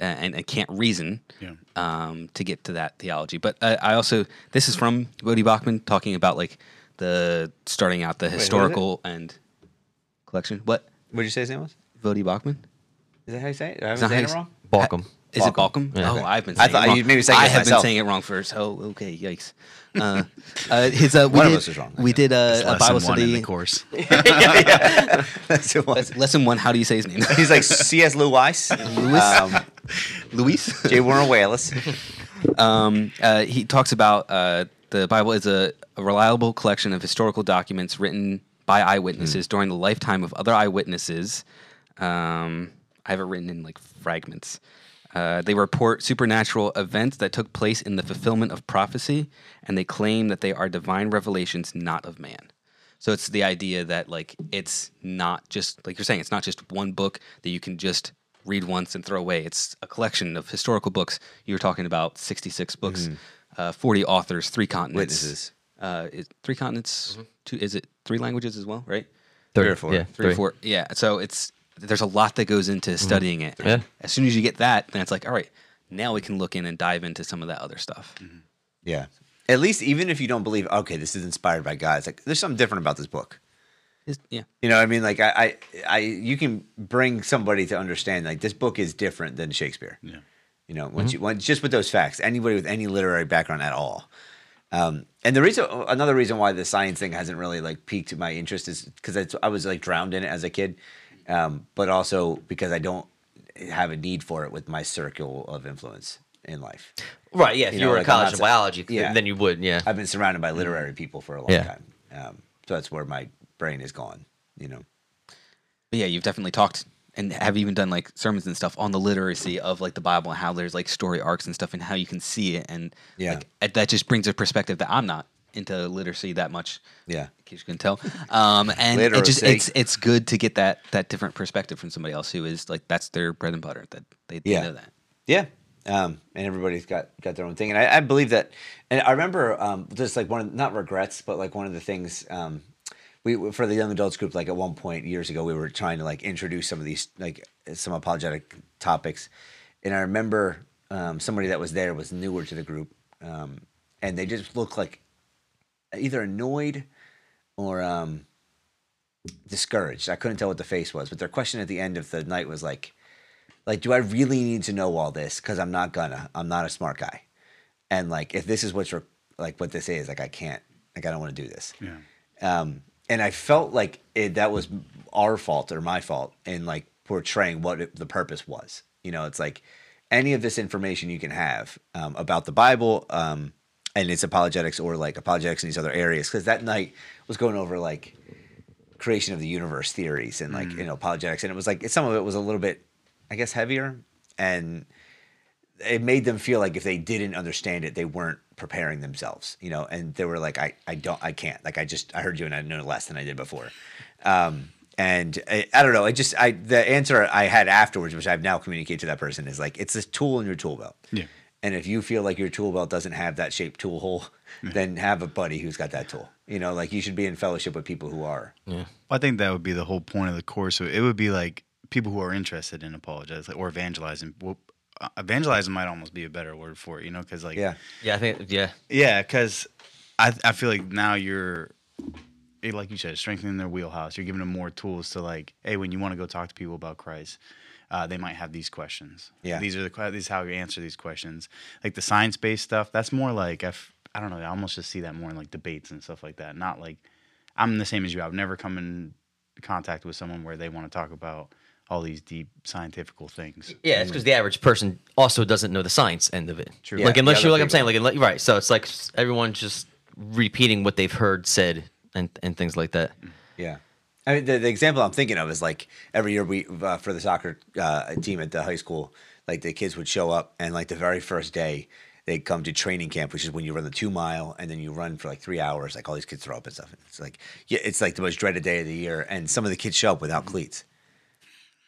and, and can't reason Yeah. um, to get to that theology. But uh, I also this is from Bodhi Bachman talking about like the starting out the is it? historical and collection. What What did you say his name was? Bodhi Bachman? Is that how you say it? I Is haven't that how saying it wrong? Balkum. Is it Balkum? Yeah. Oh, I've been. I Saying thought it wrong. you maybe saying I it have myself. been saying it wrong first. Oh, okay, yikes. Uh, uh, his uh, we One of did, us is wrong. We did uh, a Bible one study. course. That's it was. Les- Lesson one. How do you say his name? He's like C.S. Lewis. Lewis? Um, Luis. J. Warner Wallace. um, uh, he talks about uh, the Bible is a, a reliable collection of historical documents written by eyewitnesses during the lifetime of other eyewitnesses. Um, I have it written in like fragments. Uh, they report supernatural events that took place in the fulfillment of prophecy, and they claim that they are divine revelations, not of man. So it's the idea that like it's not just like you're saying, it's not just one book that you can just read once and throw away. It's a collection of historical books. You were talking about 66 books, uh, 40 authors, three continents. Witnesses. Uh, is, three continents. Two, is it three languages as well? Right. Three or four. Yeah. Three, or four. Yeah. So it's there's a lot that goes into mm-hmm. studying it. Yeah. As soon as you get that, then it's like, all right, now we can look in and dive into some of that other stuff. Mm-hmm. Yeah. At least, even if you don't believe, okay, this is inspired by God, it's like there's something different about this book. Is- yeah. You know, what I mean, like I, I, I, you can bring somebody to understand like this book is different than Shakespeare. Yeah. You know, once mm-hmm. you once, just with those facts, anybody with any literary background at all. Um, and the reason, another reason why the science thing hasn't really like piqued my interest is because I was like drowned in it as a kid, um, but also because I don't have a need for it with my circle of influence in life. Right. Yeah. If You you, know, were like, in I'm college of biology, Yeah. then you would. Yeah. I've been surrounded by literary people for a long Yeah. time, um, so that's where my brain is gone. You know. But yeah, you've definitely talked and have even done like sermons and stuff on the literacy of like the Bible and how there's like story arcs and stuff and how you can see it and Yeah. like, that just brings a perspective that I'm not into literacy that much. Yeah. in case you can tell. Um, and it just it's it's good to get that that different perspective from somebody else who is like that's their bread and butter that they, they Yeah. know that. Yeah. Um, and everybody's got, got their own thing. And I, I believe that, and I remember um, just like one of, not regrets, but like one of the things um, we, for the young adults group, like at one point years ago, we were trying to like introduce some of these, like some apologetic topics. And I remember um, somebody that was there was newer to the group. Um, and they just looked like either annoyed or um, discouraged. I couldn't tell what the face was, but their question at the end of the night was like, like, do I really need to know all this? Because I'm not gonna. I'm not a smart guy, and like, if this is what's re- like what this is, like, I can't. Like, I don't want to do this. Yeah. Um, and I felt like it, that was our fault or my fault in like portraying what it, the purpose was. You know, it's like any of this information you can have um, about the Bible, um, and it's apologetics or like apologetics in these other areas because that night was going over like creation of the universe theories and like you know apologetics and it was like some of it was a little bit i guess heavier and it made them feel like if they didn't understand it they weren't preparing themselves you know and they were like i i don't i can't like i just i heard you and i know less than i did before. Um and I, I don't know i just i the answer i had afterwards which i've now communicated to that person is like it's a tool in your tool belt. Yeah. And if you feel like your tool belt doesn't have that shaped tool hole, then have a buddy who's got that tool. You know, like you should be in fellowship with people who are. Yeah. I think that would be the whole point of the course. So it would be like people who are interested in apologizing or evangelizing. Well, uh, evangelizing might almost be a better word for it, you know, because like Yeah. Yeah, I think yeah. Yeah, because I I feel like now you're, eh, like you said, strengthening their wheelhouse. You're giving them more tools to like, hey, when you want to go talk to people about Christ, uh, they might have these questions. Yeah. these are the que- this is how you answer these questions. Like the science based stuff, that's more like I f- I don't know. I almost just see that more in like debates and stuff like that. Not like I'm the same as you. I've never come in contact with someone where they want to talk about all these deep scientifical things. Yeah, it's because the average person also doesn't know the science end of it. True. Like unless the you're like I'm saying, people. like unle- right. So it's like s- everyone's just repeating what they've heard said and and things like that. Yeah. I mean, the, the example I'm thinking of is like every year we, uh, for the soccer uh, team at the high school, like the kids would show up and like the very first day, they'd come to training camp, which is when you run the two mile and then you run for like three hours. Like all these kids throw up and stuff. It's like, yeah, it's like the most dreaded day of the year. And some of the kids show up without cleats.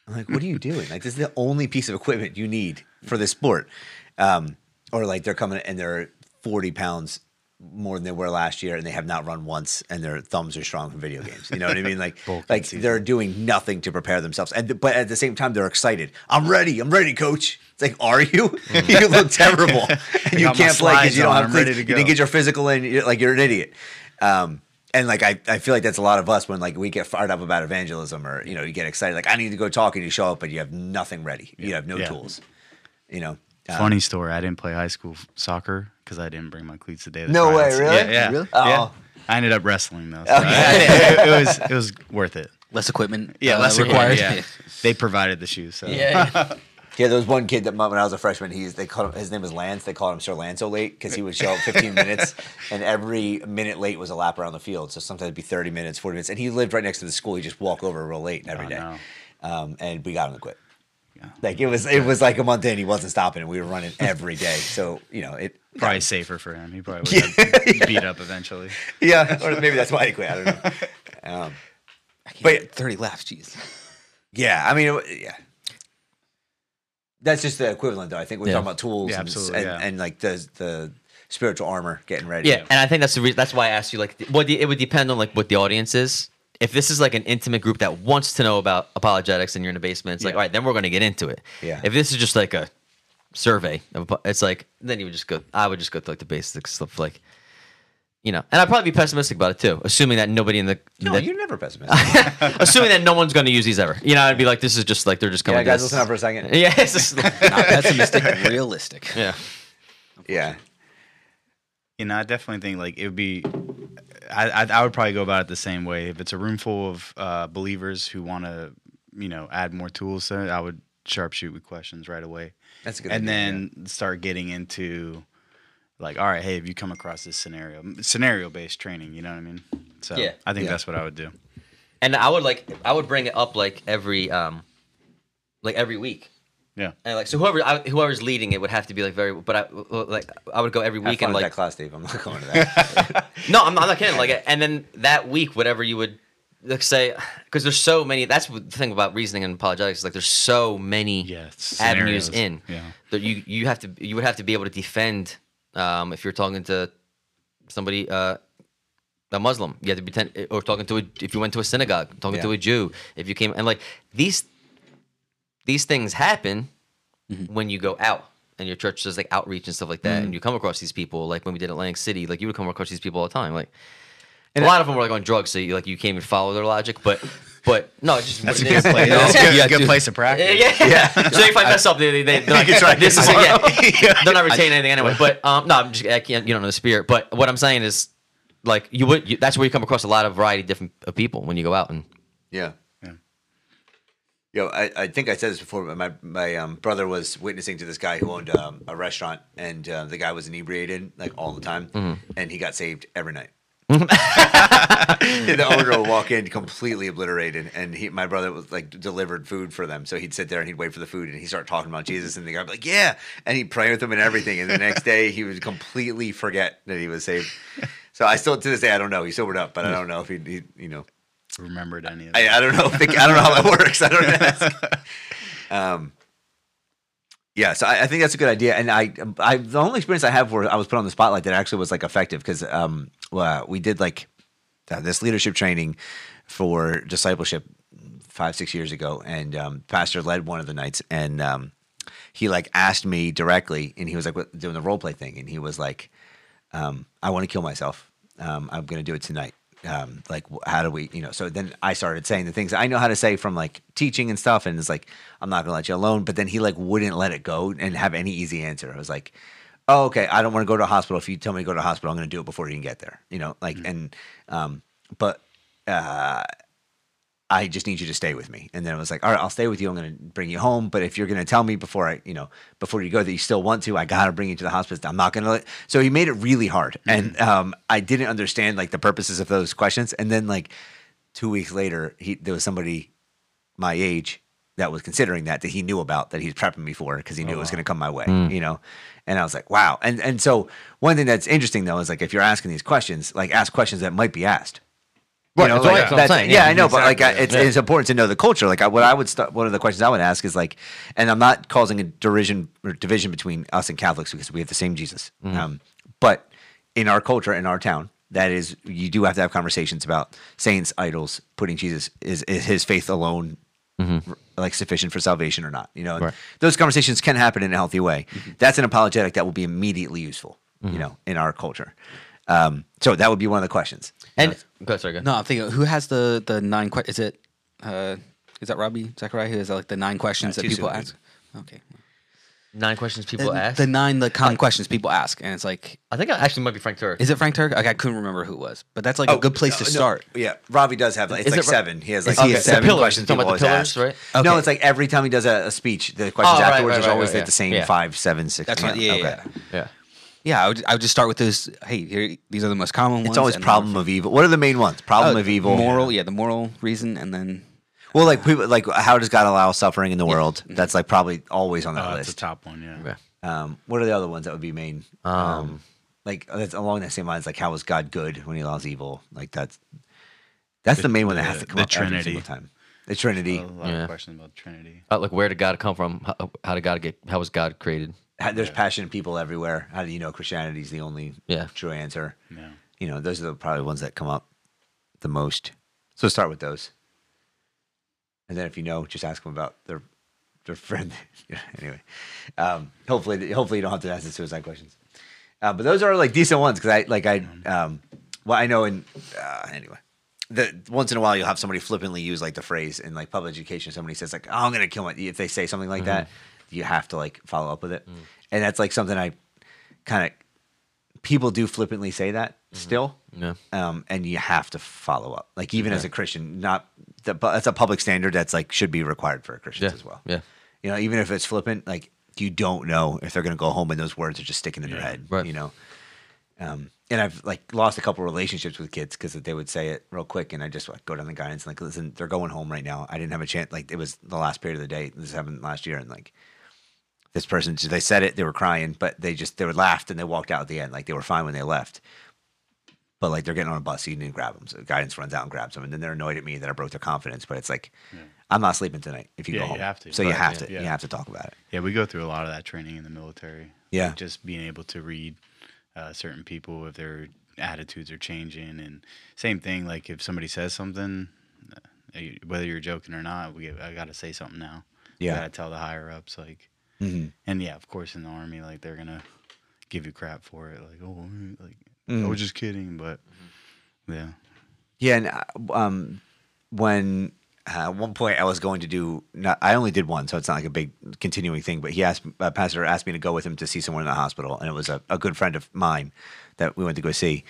I'm like, what are you doing? Like, this is the only piece of equipment you need for this sport. Um, or like they're coming and they're 40 pounds more than they were last year and they have not run once and their thumbs are strong from video games. You know what I mean? Like, like they're doing nothing to prepare themselves. And but at the same time, they're excited. I'm ready. I'm ready, coach. It's like, are you? you look terrible. And you can't play because you don't have ready to You didn't get your physical in. You're, like you're an idiot. Um, and like I, I feel like that's a lot of us when like we get fired up about evangelism or you know you get excited like I need to go talk and you show up but you have nothing ready you have no Yeah. tools you know Um, Funny story. I didn't play high school soccer because I didn't bring my cleats the day. of the No way, really? Yeah, yeah. Really? yeah. Oh. I ended up wrestling though. So it, it was it was worth it. Less equipment. Yeah, uh, less required. required. Yeah, they provided the shoes. So. Yeah. Yeah, there was one kid that when I was a freshman, he's they called him his name was Lance. They called him Sir Lanzo late because he would show up 15 minutes, and every minute late was a lap around the field. So sometimes it'd be 30 minutes, 40 minutes, and he lived right next to the school. He just walk over real late every Oh, day, no. um, and we got him to quit. Yeah. Like it was, it was like a month in, he wasn't stopping, and we were running every day. So you know, it Probably safer for him. He probably would have beat up eventually. yeah, or maybe that's why he quit. I don't know. Um, But But- 30 laps, jeez. yeah, I mean, it- yeah. That's just the equivalent, though. I think we're Yeah. talking about tools Yeah, and, absolutely, and, yeah. and like the the spiritual armor getting ready. Yeah, and I think that's the reason. That's why I asked you. Like, what the, it would depend on like what the audience is. If this is like an intimate group that wants to know about apologetics and you're in the basement, it's like, all right, then we're going to get into it. Yeah. If this is just like a survey, of it's like then you would just go. I would just go through like the basic stuff, like you know. And I'd probably be pessimistic about it too, assuming that nobody in the No, that- you're never pessimistic. assuming that no one's going to use these ever. You know, I'd be like, this is just like they're just coming. yeah, to guys, listen up for a second. Yeah, it's just, Not pessimistic, realistic. yeah. Yeah. You know, I definitely think like it would be. I, I would probably go about it the same way. If it's a room full of uh, believers who want to, you know, add more tools, to it, I would sharpshoot with questions right away. That's a good and idea, then start getting into like, all right, hey, have you come across this scenario? Scenario based training, you know what I mean? So Yeah. I think Yeah. that's what I would do. And I would like I would bring it up like every um like every week. Yeah. And like so whoever I, whoever's leading it would have to be like very but I like I would go every Have week fun and at like that class, Dave. I'm not going to that. no I'm not, I'm not kidding like and then that week whatever you would like say because there's so many that's the thing about reasoning and apologetics is like there's so many Yeah, it's avenues scenarios. in Yeah. that you you have to you would have to be able to defend um if you're talking to somebody uh a Muslim. You have to be ten, or talking to a if you went to a synagogue, talking to a Jew. If you came and like these these things happen when you go out and your church does like outreach and stuff like that, and you come across these people. Like when we did Atlantic City, like you would come across these people all the time. Like and a lot of them were like on drugs, so you like you can't even follow their logic. But but no, it's just That's a it is. good place. Yeah, That's a good, yeah, good dude. place to practice. Yeah, yeah. yeah. so if I mess up, they, they, they, they're like, this is yeah. They're not retaining anything anyway. But um, no, I'm just I can't. You don't know the spirit. But what I'm saying is, like, you would. You, that's where you come across a lot of variety, of different of people when you go out and yeah. Yo, I, I think I said this before, but my my um, brother was witnessing to this guy who owned um, a restaurant, and uh, the guy was inebriated like all the time, and he got saved every night. the owner would walk in completely obliterated, and he, my brother was like delivered food for them. So he'd sit there and he'd wait for the food, and he'd start talking about Jesus, and the guy would be like, "Yeah," and he'd pray with them and everything. And the next day, he would completely forget that he was saved. So I still, to this day, I don't know. He sobered up, but I don't know if he, he you know, Remembered any of I, it? I don't know. If the, I don't know how that works. I don't ask. Um, yeah, so I, I think that's a good idea. And I, I, the only experience I have where I was put on the spotlight that actually was like effective because um, well, we did like uh, this leadership training for discipleship five, six years ago, and um, pastor led one of the nights, and um, he like asked me directly, and he was like doing the role play thing, and he was like, um, "I want to kill myself. Um, I'm going to do it tonight." Um, like, how do we, you know? So then I started saying the things I know how to say from like teaching and stuff, and it's like, I'm not going to let you alone. But then he like wouldn't let it go and have any easy answer. I was like, oh, okay, I don't want to go to a hospital. If you tell me to go to a hospital, I'm going to do it before you can get there. You know, like, and, um, but, uh, I just need you to stay with me. And then I was like, all right, I'll stay with you. I'm going to bring you home. But if you're going to tell me before I, you know, before you go that you still want to, I got to bring you to the hospital. I'm not going to let. So he made it really hard. And um, I didn't understand like the purposes of those questions. And then like two weeks later, he there was somebody my age that was considering that that he knew about that he's prepping me for because he knew it was going to come my way, you know. And I was like, wow. And and so one thing that's interesting though is like if you're asking these questions, like ask questions that might be asked. You Right, know, that's like, what- that's what I'm saying, Yeah, yeah, I know, but like I, it's, Yeah. it's important to know the culture. Like I, what I would start, one of the questions I would ask is like, and I'm not causing a derision or division between us and Catholics because we have the same Jesus. Mm-hmm. Um, but in our culture, in our town, that is, you do have to have conversations about saints, idols, putting Jesus is, is his faith alone r- like sufficient for salvation or not. You know, Mm-hmm. Right. those conversations can happen in a healthy way. Mm-hmm. That's an apologetic that will be immediately useful. You know, in our culture. Um, so that would be one of the questions. And go sorry, go. No, I'm thinking who has the the nine questions? Is it uh, is that Ravi Zacharias who has like the nine questions that too people soon. ask? Okay, Nine questions people the, ask. the nine the common questions people ask, and it's like, I think it actually might be Frank Turek. is it Frank Turek? Like, I couldn't remember who it was, but that's like a good place to Oh, no, start. yeah, Ravi does have like it's Is like it Ra- seven. He has like Is he he a has seven? seven Pillars. questions Talking people about the always pillars, ask. right? No, Okay. it's like every time he does a, a speech, the questions Oh, right, afterwards right, is right, always right, like yeah. the same Yeah. five, seven, six. That's what. Yeah, okay. yeah, yeah. yeah. Yeah, I would, I would just start with those. Hey, here, these are the most common ones. It's always and problem of evil. What are the main ones? Problem Oh, of evil. moral. Yeah, the moral reason, and then Well, like people like how does God allow suffering in the world? That's like probably always on that Oh, that's a list. top one. Yeah. Yeah. Um, what are the other ones that would be main? Um, like that's along that same lines. Like how is God good when He allows evil? Like that's that's the, The- main one that has to come the up every Trinity. single time. The Trinity. A lot Yeah. of questions about the Trinity. Uh, like where did God come from? How, how did God get? How was God created? How- There's passionate people everywhere. How do you know Christianity is the only Yeah. true answer? Yeah. You know, those are the probably ones that come up the most. So start with those, and then if you know, just ask them about their their friend. Yeah, anyway, um, hopefully, hopefully you don't have to ask the suicide questions. Uh, but those are like decent ones because I like I um, well I know in uh, anyway. The, once in a while, you'll have somebody flippantly use like the phrase in like public education. Somebody says like, "Oh, I'm gonna kill my." If they say something like that, you have to like follow up with it, and that's like something I kind of people do flippantly say that still, Yeah. um, and you have to follow up. Like even as a Christian, not the, but that's a public standard that's like should be required for Christians Yeah. as well. Yeah. You know, even if it's flippant, like you don't know if they're going to go home and those words are just sticking in their head. Right. You know, um, and I've like lost a couple relationships with kids because they would say it real quick, and I just like, go down the guidance and like, listen, they're going home right now. I didn't have a chance. Like it was the last period of the day. This happened last year, and like this person, they said it, they were crying, but they just they were laughed and they walked out at the end. Like they were fine when they left. But like they're getting on a bus, so you didn't grab them. So guidance runs out and grabs them, and then they're annoyed at me that I broke their confidence. But it's like, I'm not sleeping tonight if you Yeah, go you have to. So you have yeah, to, yeah. you have to talk about it. Yeah, we go through a lot of that training in the military. Yeah. Like, just being able to read uh, certain people if their attitudes are changing, and same thing. Like if somebody says something, uh, whether you're joking or not, we I got to say something now. Yeah. i got to tell the higher ups like, Mhm. and yeah, of course in the army, like they're gonna give you crap for it. Like oh, like I Mhm. was just kidding, but yeah. Yeah, and uh, um, when uh, at one point I was going to do, not, I only did one, so it's not like a big continuing thing. But he asked, uh, pastor asked me to go with him to see someone in the hospital, and it was a, a good friend of mine that we went to go see,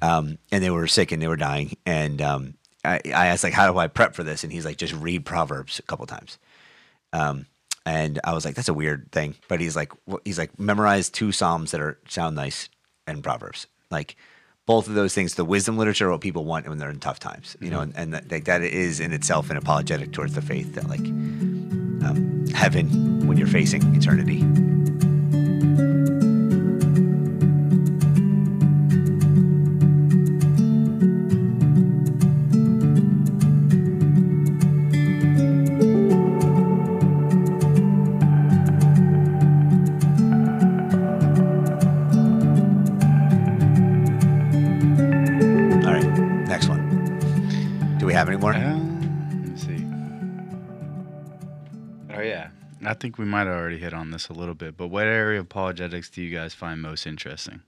um, and they were sick and they were dying, and um, I, I asked like, how do I prep for this? And he's like, just read Proverbs a couple times. Um, and I was like, that's a weird thing. But he's like, he's like, memorize two psalms that are sound nice and proverbs. Like both of those things, the wisdom literature, what people want when they're in tough times. You know, and, and that, like that is in itself an apologetic towards the faith that like um, heaven when you're facing eternity. Think we might have already hit on this a little bit. But what area of apologetics do you guys find most interesting?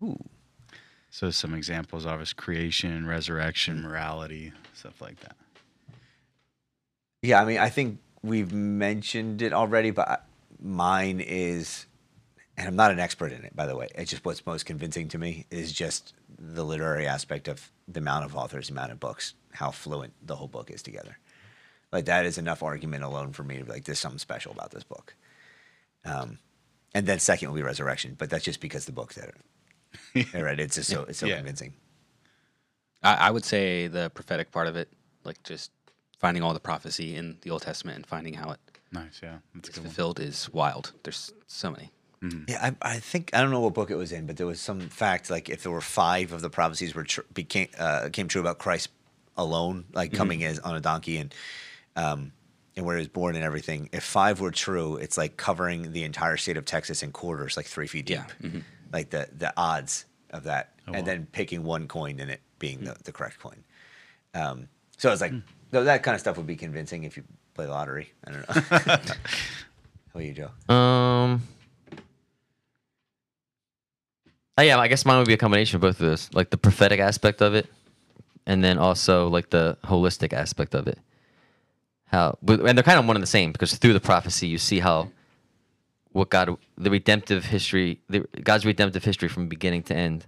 Ooh. So some examples are is creation, resurrection, morality, stuff like that. Yeah, I mean, I think we've mentioned it already, but mine is, and I'm not an expert in it, by the way. It's just what's most convincing to me is just the literary aspect of the amount of authors, the amount of books, how fluent the whole book is together. Like that is enough argument alone for me to be like, there's something special about this book. Um, and then second will be resurrection, but that's just because the book said it. right? It's just so it's so Yeah. convincing. I, I would say the prophetic part of it, like just finding all the prophecy in the Old Testament and finding how it Nice, yeah, that's is good one. fulfilled is wild. There's so many. Yeah, I, I think I don't know what book it was in, but there was some fact like if there were five of the prophecies were tr- became uh, came true about Christ alone, like coming as on a donkey and um, and where he was born and everything. If five were true, it's like covering the entire state of Texas in quarters, like three feet deep. Yeah, Like the the odds of that, Oh, and wow. then picking one coin and it being the, the correct coin. Um, so it's like th- that kind of stuff would be convincing if you play the lottery. I don't know. How about you, Joe? Um. Oh yeah, I guess mine would be a combination of both of those, like the prophetic aspect of it, and then also like the holistic aspect of it. How, and they're kind of one and the same because through the prophecy you see how what God, the redemptive history, the, God's redemptive history from beginning to end,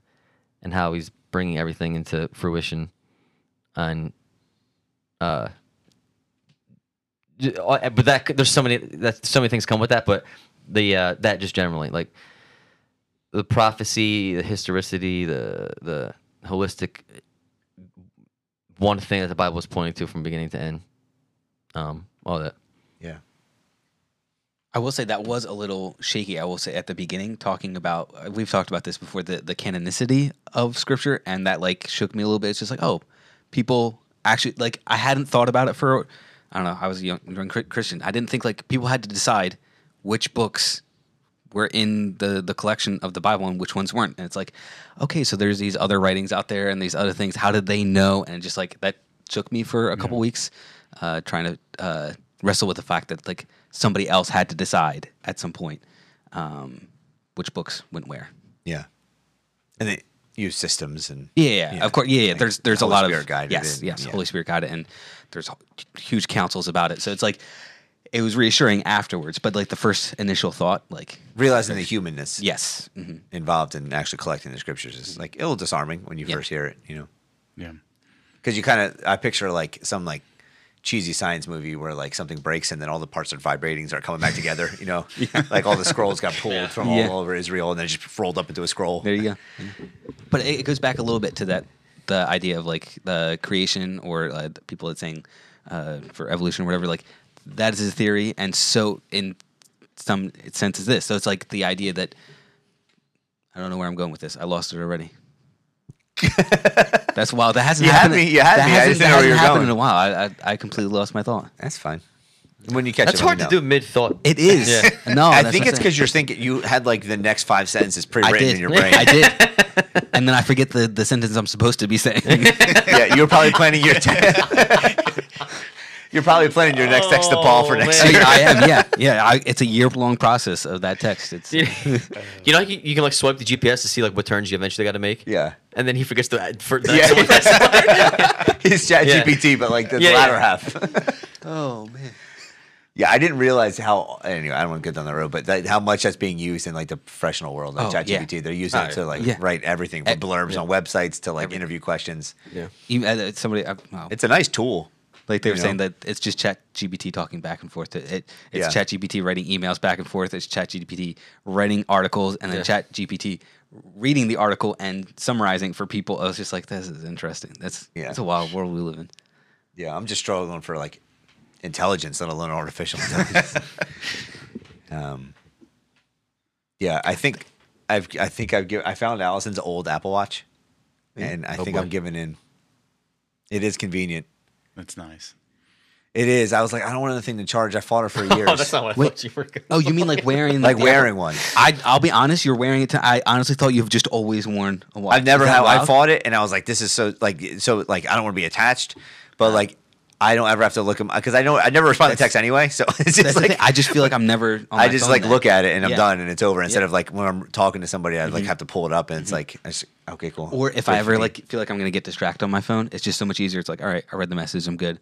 and how He's bringing everything into fruition, and uh, uh, but that there's so many that so many things come with that but the uh that just generally like the prophecy the historicity the the holistic one thing that the bible is pointing to from beginning to end um all that Yeah. I will say that was a little shaky. I will say at the beginning, talking about uh, we've talked about this before the the canonicity of scripture, and that like shook me a little bit. It's just like, oh, people actually like I hadn't thought about it for I don't know. I was a young, young Christian. I didn't think like people had to decide which books were in the the collection of the Bible and which ones weren't. And it's like, okay, so there's these other writings out there and these other things. How did they know? And just like that took me for a couple weeks, uh, trying to uh, wrestle with the fact that like somebody else had to decide at some point um, which books went where. Yeah. And they use systems and Yeah, yeah, Yeah. of course. Yeah, yeah. Like, There's there's Holy a lot Spirit of guided yes, it, yes. yeah. Holy Spirit guided, and there's huge councils about it. So it's like it was reassuring afterwards, but like the first initial thought, like realizing the humanness yes, hmm involved in actually collecting the scriptures is like a little disarming when you Yeah. first hear it, you know. Yeah. Because you kind of, I picture like some like cheesy science movie where like something breaks and then all the parts are vibrating, start coming back together, you know, like all the scrolls got pulled from Yeah. all over Israel and then just rolled up into a scroll. There you go. But it, it goes back a little bit to that the idea of like the creation or uh, the people that saying uh, for evolution or whatever. Like that is a theory, and so in some sense is this. So it's like the idea that I don't know where I'm going with this. I lost it already. That's wild. That hasn't You had happened. me- you had that me. Hasn't, just didn't that know where hasn't you were happened going. in a while. I, I I completely lost my thought. That's fine. When you catch that's it, hard to do mid thought It is. Yeah. No, I think it's because you're thinking you had like the next five sentences pre-written in your brain. I did. And then I forget the, the sentence I'm supposed to be saying. yeah, you're probably planning your. you're probably planning your next text to Paul for Oh, next man. year. I am, yeah, yeah. I, it's a year long process of that text. It's you know you, you can like swipe the gps to see like what turns you eventually got to make Yeah. And then he forgets to add for the Yeah. so that's- He's Chat Yeah. GPT, but like the Yeah, latter yeah. half. oh man. yeah, I didn't realize how. Anyway, I don't want to get down the road, but that, how much that's being used in like the professional world, like Oh, Chat yeah. GPT. They're using Oh, it to like yeah. write everything from blurbs yeah. on websites to like interview questions. yeah Even, uh, somebody, uh, wow. It's a nice tool. Like they were You saying know? that it's just Chat GPT talking back and forth. It, it it's Yeah. Chat GPT writing emails back and forth. It's Chat GPT writing articles, and then Yeah. Chat GPT reading the article and summarizing for people. I was just like, this is interesting. That's Yeah. It's a wild world we live in. Yeah, I'm just struggling for like intelligence, let alone artificial intelligence. um, yeah, I think I've I think I've given I found Allison's old Apple Watch, and I Oh, think boy. I'm giving in. It is convenient. That's nice. It is. I was like, I don't want anything to charge. I fought her for years. Oh, that's not what I Wait. thought you were going. Oh, you mean like wearing like the wearing one. I I'll be honest. You're wearing it. To, I honestly thought you've just always worn a watch. I've never Is had. I fought it, and I was like, this is so like so like I don't want to be attached, but like I don't ever have to look at because I know I never respond to text anyway. So it's just like. I just feel like I'm never. On I my just phone like then. look at it and I'm Yeah. done and it's over. Instead Yeah. of like when I'm talking to somebody, I like mm-hmm. have to pull it up and it's mm-hmm. like, just, okay, cool. Or if I ever 3:15. like feel like I'm gonna get distracted on my phone, it's just so much easier. It's like, all right, I read the message, I'm good.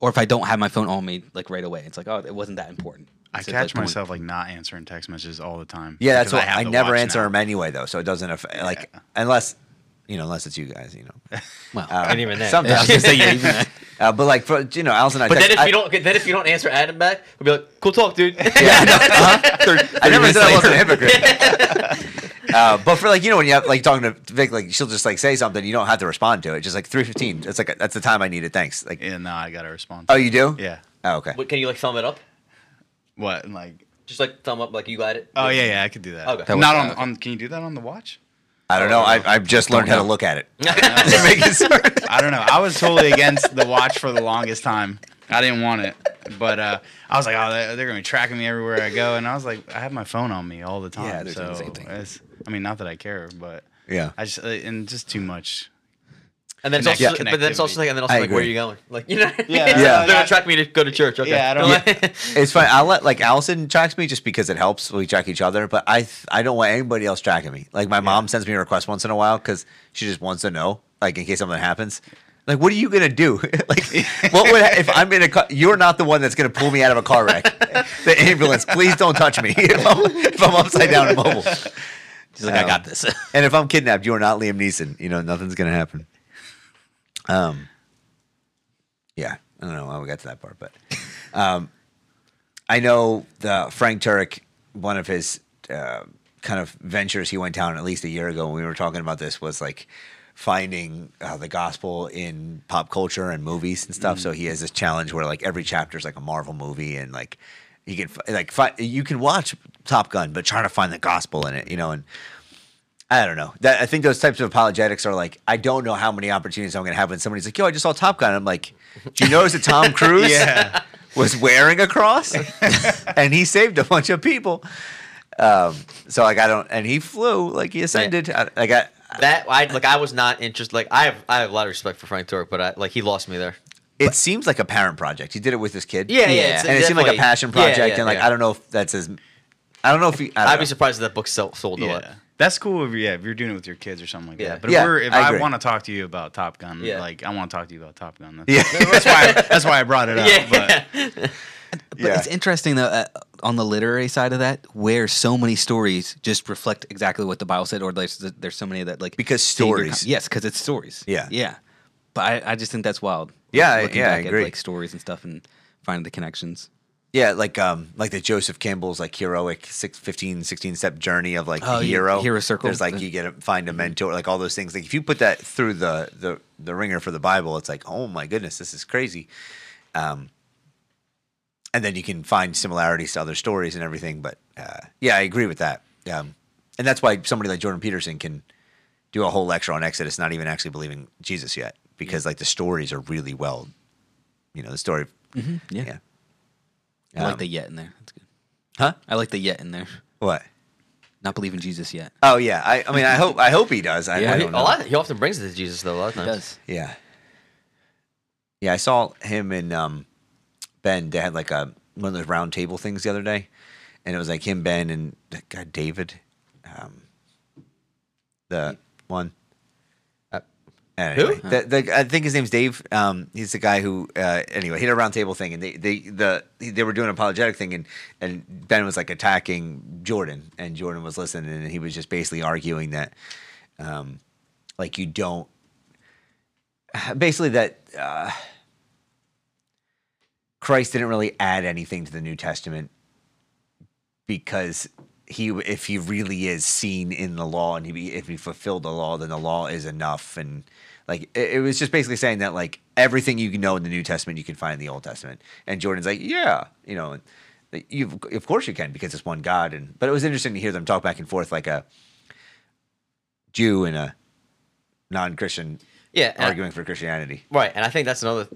Or if I don't have my phone on me like right away, it's like, oh, it wasn't that important. I catch like, myself like not answering text messages all the time. yeah, that's what have I, never answer now. them anyway though, so it doesn't affect like unless you know unless it's you guys, you know. Well, Uh, And even then. yeah, I was sometimes. gonna say yeah, even that. uh, but like for you know, Allison, I But then if I- you don't, then if you don't answer Adam back, we'll be like, "Cool talk, dude." Yeah, I. Uh-huh. I never said I wasn't a hypocrite. uh, but for like you know when you have like talking to Vic, like she'll just like say something, you don't have to respond to it. Just like three fifteen. It's like that's the time I need it. Thanks. Like Yeah, no, I gotta respond. oh, you do? yeah. Oh, okay. What, Can you like thumb it up? What like? Just like thumb up, like you got it. Oh yeah, yeah, I could do that. Okay. That Not on, on. Can you do that on the watch? I don't know. I I've just learned how to look at it. yeah. Make it. I don't know. I was totally against the watch for the longest time. I didn't want it, but uh, I was like, oh, they're, gonna be tracking me everywhere I go, and I was like, I have my phone on me all the time. Yeah, so the same thing. I mean, not that I care, but Yeah. I just and just too much. And then it's also, Connect- but then it's also like, and then also I like, where are you going? Like, you know, Yeah, they're yeah. gonna track me to go to church. Okay. Yeah, I don't- Like- It's fine. I'll let like Allison tracks me just because it helps. We track each other, but I th- I don't want anybody else tracking me. Like my mom sends me a request once in a while because she just wants to know, like in case something happens. Like, what are you gonna do? like, what would if I'm in a car? You're not the one that's gonna pull me out of a car wreck. the ambulance, please don't touch me if I'm, if I'm upside down and mobile. She's like, I got this. Um, and if I'm kidnapped, you are not Liam Neeson. You know, nothing's gonna happen. Um. Yeah, I don't know how we got to that part, but um, I know the Frank Turek, one of his uh, kind of ventures he went down at least a year ago when we were talking about this was like finding uh, the gospel in pop culture and movies and stuff. So he has this challenge where like every chapter is like a Marvel movie and like you can like fi- you can watch Top Gun, but trying to find the gospel in it, you know, and I don't know. That I think those types of apologetics are like I don't know how many opportunities I'm going to have when somebody's like, "Yo, I just saw Top Gun." I'm like, "Do you notice that Tom Cruise Yeah. was wearing a cross and he saved a bunch of people?" Um, so like I don't, and he flew like he ascended. I, like I, that I like. I was not interested. Like, I have, I have a lot of respect for Frank Turek, but I like he lost me there. it seems like a parent project. He did it with his kid. Yeah, yeah, Yeah. and it seemed like a passion project. yeah, and like yeah. I don't know if that's his. I don't know if he. I don't I'd be surprised if that book sold, sold a lot. Yeah. That's cool if you yeah if you're doing it with your kids or something like Yeah. that. But Yeah, if, we're, if I I, want to talk to you about Top Gun, Yeah. like I want to talk to you about Top Gun. That's, Yeah. that's why that's why I brought it up. Yeah. But But Yeah. it's interesting though uh, on the literary side of that, where so many stories just reflect exactly what the Bible said, or there's there's so many that like Because stories. con- yes, because it's stories. Yeah. yeah. But I, I just think that's wild. Yeah, I- looking yeah, I back agree. At, like stories and stuff and finding the connections. Yeah, like um, like the Joseph Campbell's like heroic six, 15, 16 step journey of like Oh, hero. hero circle. There's like you get to find a mentor, like all those things. Like if you put that through the the the ringer for the Bible, it's like, oh my goodness, this is crazy. Um, and then you can find similarities to other stories and everything. But uh, yeah, I agree with that. Um, and that's why somebody like Jordan Peterson can do a whole lecture on Exodus, not even actually believing Jesus yet, because like the stories are really well, you know, the story. Yeah, Yeah. I like Um, the yet in there. That's good. Huh? I like the yet in there. What? Not believing Jesus yet. Oh yeah, I, I mean, I hope I hope he does. I, Yeah, I He, don't a know. lot, he often brings it to Jesus though. A lot of times. He does. Yeah, yeah. I saw him and um, Ben. They had like a one of those round table things the other day, and it was like him, Ben, and that guy David, um, the one. Anyway, the, the, I think his name's Dave. Um, he's the guy who, uh, anyway, he had a roundtable thing, and they, they, the, they were doing an apologetic thing, and, and Ben was like attacking Jordan, and Jordan was listening, and he was just basically arguing that, um, like you don't, basically that, uh, Christ didn't really add anything to the New Testament because he if he really is seen in the law and he if he fulfilled the law then the law is enough and like it, it was just basically saying that like everything you know in the New Testament you can find in the Old Testament. And Jordan's like yeah you know you of course you can because it's one God. And but it was interesting to hear them talk back and forth like a Jew and a non-Christian Yeah, and I- arguing for Christianity. Right, and I think that's another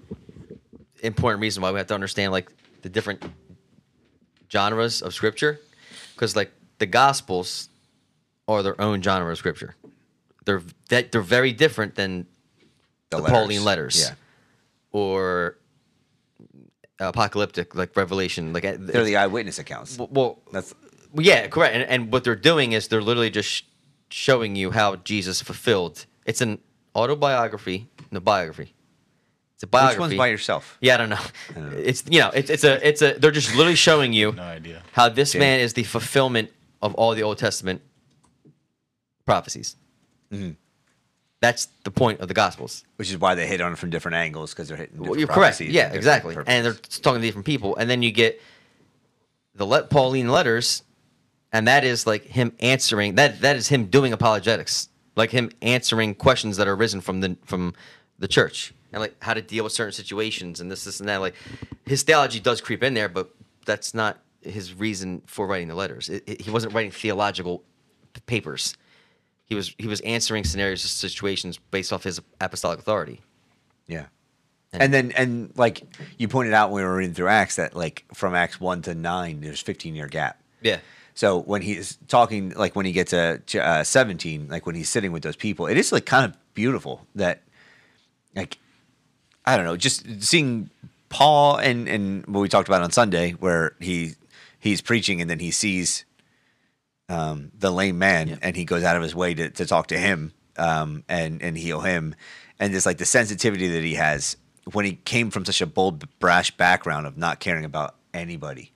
important reason why we have to understand like the different genres of scripture, because like the Gospels are their own genre of scripture. They're that they're very different than the, Pauline letters, yeah or apocalyptic like Revelation. Like uh, they're the eyewitness accounts well, that's well, yeah, correct. And, and what they're doing is they're literally just sh- showing you how Jesus fulfilled. It's an autobiography, no biography. It's a biography. which one's by yourself Yeah, I don't know. It's you know, it's it's a it's a they're just literally showing you No idea. how this Yeah. man is the fulfillment of all the Old Testament prophecies. Mm-hmm. That's the point of the Gospels. which is why they hit on it from different angles because they're hitting. Well, different you're correct. Yeah, and exactly. And they're talking to different people, and then you get the let Pauline letters, and that is like him answering that. That is him doing apologetics, like him answering questions that are risen from the from the church, and like how to deal with certain situations, and this, this, and that. Like his theology does creep in there, but that's not his reason for writing the letters. It, it- he wasn't writing theological papers. He was he was answering scenarios, situations based off his apostolic authority. yeah. And then and like you pointed out when we were reading through Acts that like from Acts one to nine there's 15 year gap. Yeah. So when he's talking, like when he gets to to, uh, 17, like when he's sitting with those people, it is like kind of beautiful that, like, I don't know, just seeing Paul and and what we talked about on Sunday, where he he's preaching and then he sees um, the lame man and he goes out of his way to, to talk to him um, and and heal him, and just like the sensitivity that he has when he came from such a bold, brash background of not caring about anybody.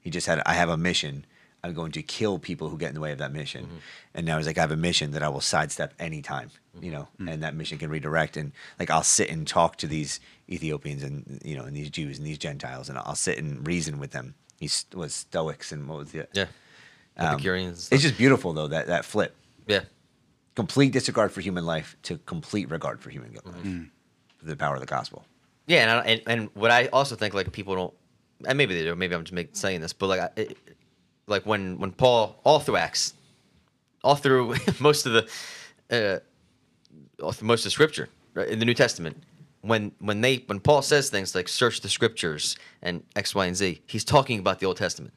He just had, I have a mission. I'm going to kill people who get in the way of that mission. And now he's like, I have a mission that I will sidestep anytime, you know, and that mission can redirect. And like, I'll sit and talk to these Ethiopians and, you know, and these Jews and these Gentiles, and I'll sit and reason with them. He was Stoics and what was the, Yeah. Um, Epicureans. it's just beautiful though, that, that flip. yeah. Complete disregard for human life to complete regard for human life. Mm-hmm. The power of the gospel. Yeah, and, I, and and what I also think like people don't, and maybe they do. Maybe I'm just make, saying this, but like I, it, like when when Paul all through Acts, all through most of the, uh, all through most of Scripture right, in the New Testament, when when they when Paul says things like search the Scriptures and X, Y, and Z, he's talking about the Old Testament.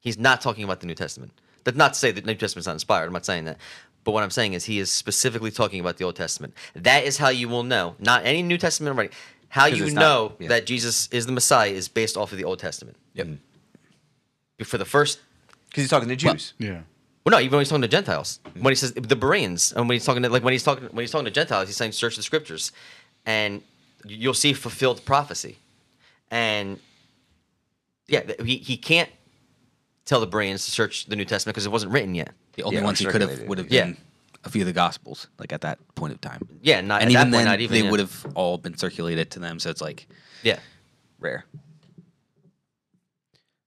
He's not talking about the New Testament. That's not to say that the New Testament's not inspired. I'm not saying that. But what I'm saying is he is specifically talking about the Old Testament. That is how you will know. Not any New Testament writing. how you it's not- know yeah. that Jesus is the Messiah is based off of the Old Testament. Yep. Mm. For the first, Because he's talking to Jews. Yeah. well, no, even when he's talking to Gentiles, mm. when he says the Bereans, and when he's talking to like when he's talking when he's talking to Gentiles, he's saying search the Scriptures, and you'll see fulfilled prophecy, and yeah, he he can't tell the Bereans to search the New Testament because it wasn't written yet. The only Yeah, ones he could have would have Yeah. been a few of the Gospels, like at that point of time. Yeah, not and at even that point, then, not even they yeah. would have all been circulated to them. So it's like Yeah, rare.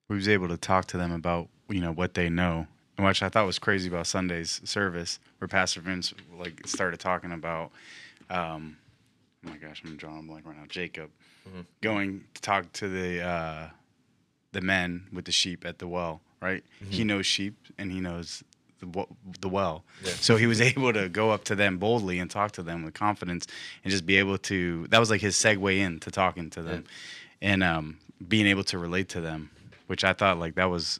we was able to talk to them about you know what they know and which i thought was crazy about sunday's service where pastor vince like started talking about um oh my gosh i'm drawing a blank right now jacob going to talk to the uh the men with the sheep at the well right he knows sheep and he knows the, the well so he was able to go up to them boldly and talk to them with confidence and just be able to that was like his segue in to talking to them and um being able to relate to them which i thought like that was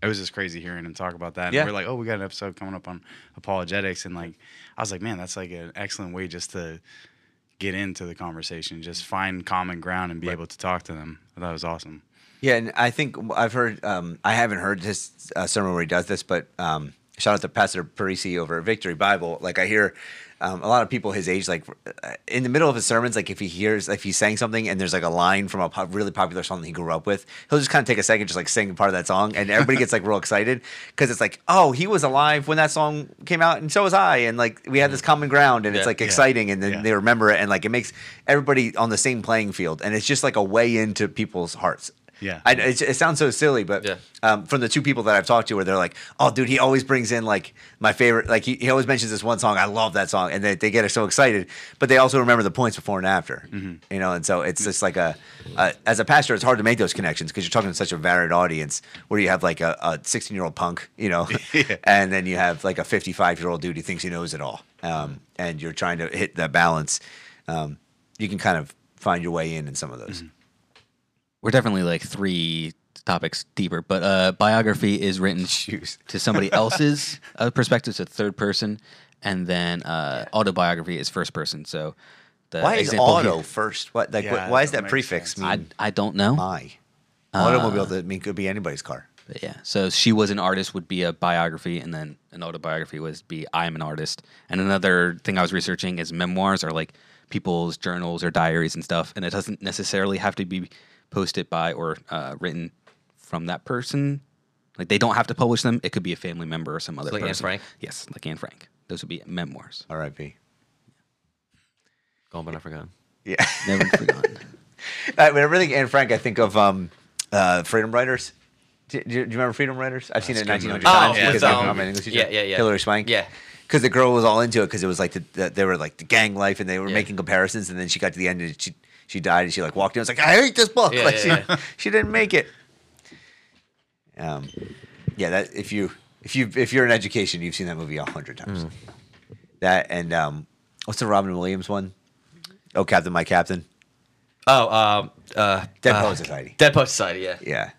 it was just crazy hearing him talk about that. And Yeah. we're like, oh, we got an episode coming up on apologetics, and like, I was like, man, that's like an excellent way just to get into the conversation, just find common ground and be able to talk to them. I thought it was awesome. Yeah, and I think I've heard. Um, I haven't heard this uh, sermon where he does this, but um, shout out to Pastor Parisi over at Victory Bible. Like I hear um, a lot of people his age, like uh, in the middle of his sermons, like if he hears, if he's saying something and there's like a line from a pop, really popular song that he grew up with, he'll just kind of take a second, just like sing part of that song, and everybody gets like real excited because it's like, oh, he was alive when that song came out, and so was I, and like we had this common ground, and it's Yeah. like Yeah. exciting, and then Yeah. they remember it, and like it makes everybody on the same playing field, and it's just like a way into people's hearts. Yeah. I, it, it sounds so silly, but Yeah. um, from the two people that I've talked to, where they're like, "Oh, dude, he always brings in like my favorite. Like he, he always mentions this one song. I love that song, and they, they get so excited. But they also remember the points before and after, you know. And so it's just like a, a as a pastor, it's hard to make those connections because you're talking to such a varied audience, where you have like a, a 16 year old punk, you know, and then you have like a 55 year old dude who thinks he knows it all, um, and you're trying to hit that balance. Um, you can kind of find your way in in some of those. We're definitely like three topics deeper, but uh, biography is written to somebody else's uh, perspective, so third person, and then uh, autobiography is first person. So the Why is auto here- first? What like Yeah, what, why is that prefix sense. mean? I I don't know. my automobile that mean could be anybody's car. But yeah. So she was an artist would be a biography, and then an autobiography was be I'm an artist. And another thing I was researching is memoirs are like people's journals or diaries and stuff, and it doesn't necessarily have to be posted by or uh, written from that person. Like they don't have to publish them. It could be a family member or some other like Anne person. Frank? Yes, like Anne Frank. Those would be memoirs. R.I.P. Gone but not forgotten. Yeah. Never forgotten. I mean, everything Anne Frank. I think of um, uh, Freedom Writers. Do, do, do you remember Freedom Writers? I've seen it That's a 1900 times Oh, because with, I'm, um, an English teacher. yeah, yeah, yeah. Hilary Swank. Yeah. Because the girl was all into it because it was like the, the they were like the gang life and they were Yeah. making comparisons and then she got to the end and she she died and she like walked in and was like I hate this book Yeah, like yeah, she yeah. she didn't make it. Um, yeah, that if you if you if you're in education you've seen that movie a hundred times. Mm. That and um, what's the Robin Williams one? Oh, Captain, my Captain. Oh, um, uh, Dead uh, Poet Society. Dead Poet Society. Yeah. Yeah.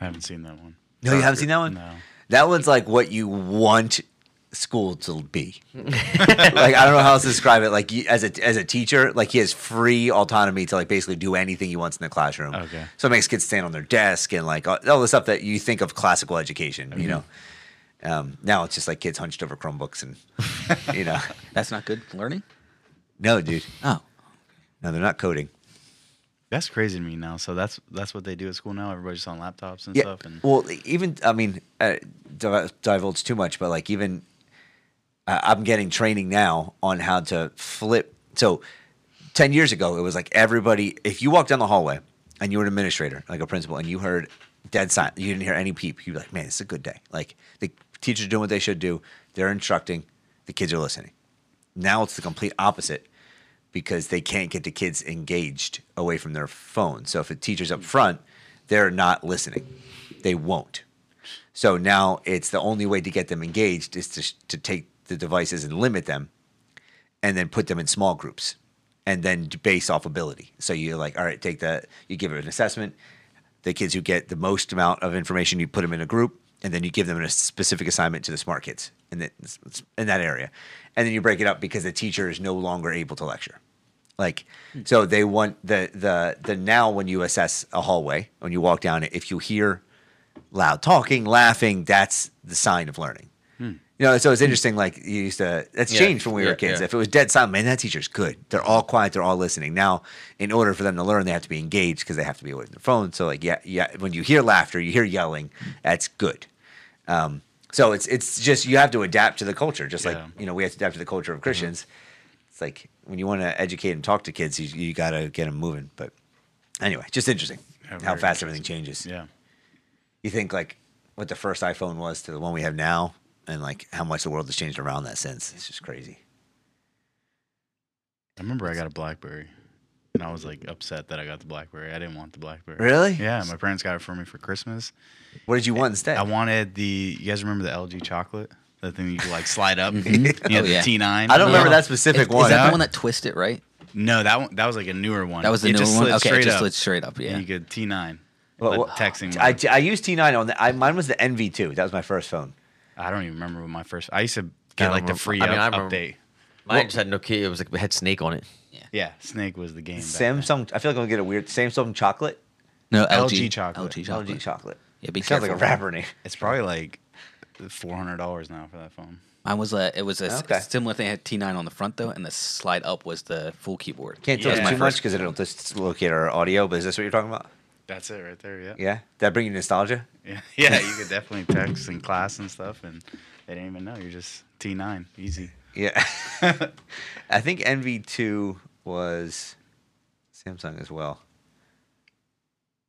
I haven't seen that one. No, you haven't seen that one. No. That one's like what you want school to be. like I don't know how else to describe it. Like as a as a teacher, like he has free autonomy to like basically do anything he wants in the classroom. Okay. So it makes kids stand on their desk and like all, all the stuff that you think of classical education. You know. Um, now it's just like kids hunched over Chromebooks and you know. That's not good learning. No, dude. Oh, No, they're not coding. That's crazy to me now. So that's that's what they do at school now. Everybody's just on laptops and Yeah. stuff. And Well, even I mean, uh, divulge too much, but like even I'm getting training now on how to flip. So ten years ago, it was like everybody. If you walked down the hallway and you were an administrator, like a principal, and you heard dead silent, you didn't hear any peep. You'd be like, "Man, it's a good day." Like the teachers are doing what they should do. They're instructing. The kids are listening. Now it's the complete opposite because they can't get the kids engaged away from their phone. So if a teacher's up front, they're not listening. They won't. So now it's the only way to get them engaged is to, to take the devices and limit them and then put them in small groups and then base off ability. So you're like, all right, take that, you give it an assessment. The kids who get the most amount of information, you put them in a group and then you give them a specific assignment to the smart kids in, the, in that area. And then you break it up because the teacher is no longer able to lecture. Like, hmm. so they want the the the now when you assess a hallway when you walk down it, if you hear loud talking, laughing, that's the sign of learning. Hmm. You know, so it's interesting. Like you used to, that's Yeah, changed when we were kids. yeah. If it was dead silent, man, that teacher's good. They're all quiet. They're all listening. Now, in order for them to learn, they have to be engaged because they have to be away from their phone. So, like, yeah, yeah. When you hear laughter, you hear yelling, that's good. Um, so it's it's just you have to adapt to the culture, just like you know we have to adapt to the culture Mm-hmm. of Christians. It's like when you want to educate and talk to kids, you, you got to get them moving. But anyway, just interesting Yeah, how fast everything changes. yeah. You think like what the first iPhone was to the one we have now, and like how much the world has changed around that since. It's just crazy. I remember I got a BlackBerry, and I was like upset that I got the BlackBerry. I didn't want the BlackBerry. Really? Yeah, my parents got it for me for Christmas. What did you want instead? I wanted the. You guys remember the LG chocolate? That thing you could like slide up. Mm-hmm. yeah, Oh, yeah. the T9. I don't remember that specific is, one. is that Huh? the one that twisted right? No, that one. That was like a newer one. That was the It new just one. slid Okay, it just up, slid straight up. and Yeah. you could T9. Well, well, texting. I. I used T9 on the. I, mine was the NV2. That was my first phone. I don't even remember what my first. I used to get like the free I mean, up, I remember- update. Mine just had Nokia. It was like it had Snake on it. Yeah, Snake was the game. back then. Samsung. I feel like I'm gonna get a weird Samsung chocolate. LG No, LG, chocolate. LG chocolate. LG chocolate. Yeah, be Sounds like a rapper name. It's probably like four hundred dollars now for that phone. Mine was a it was a s- Okay. similar thing. It had T9 on the front though, and the slide up was the full keyboard. Can't tell Yeah. us too much because it'll just locate our audio. But is this what you're talking about? That's it right there. Yeah. Yeah, that bring you nostalgia. Yeah. Yeah. You could definitely text in class and stuff, and they didn't even know. You're just T nine, easy. Yeah, I think NV2 was Samsung as well.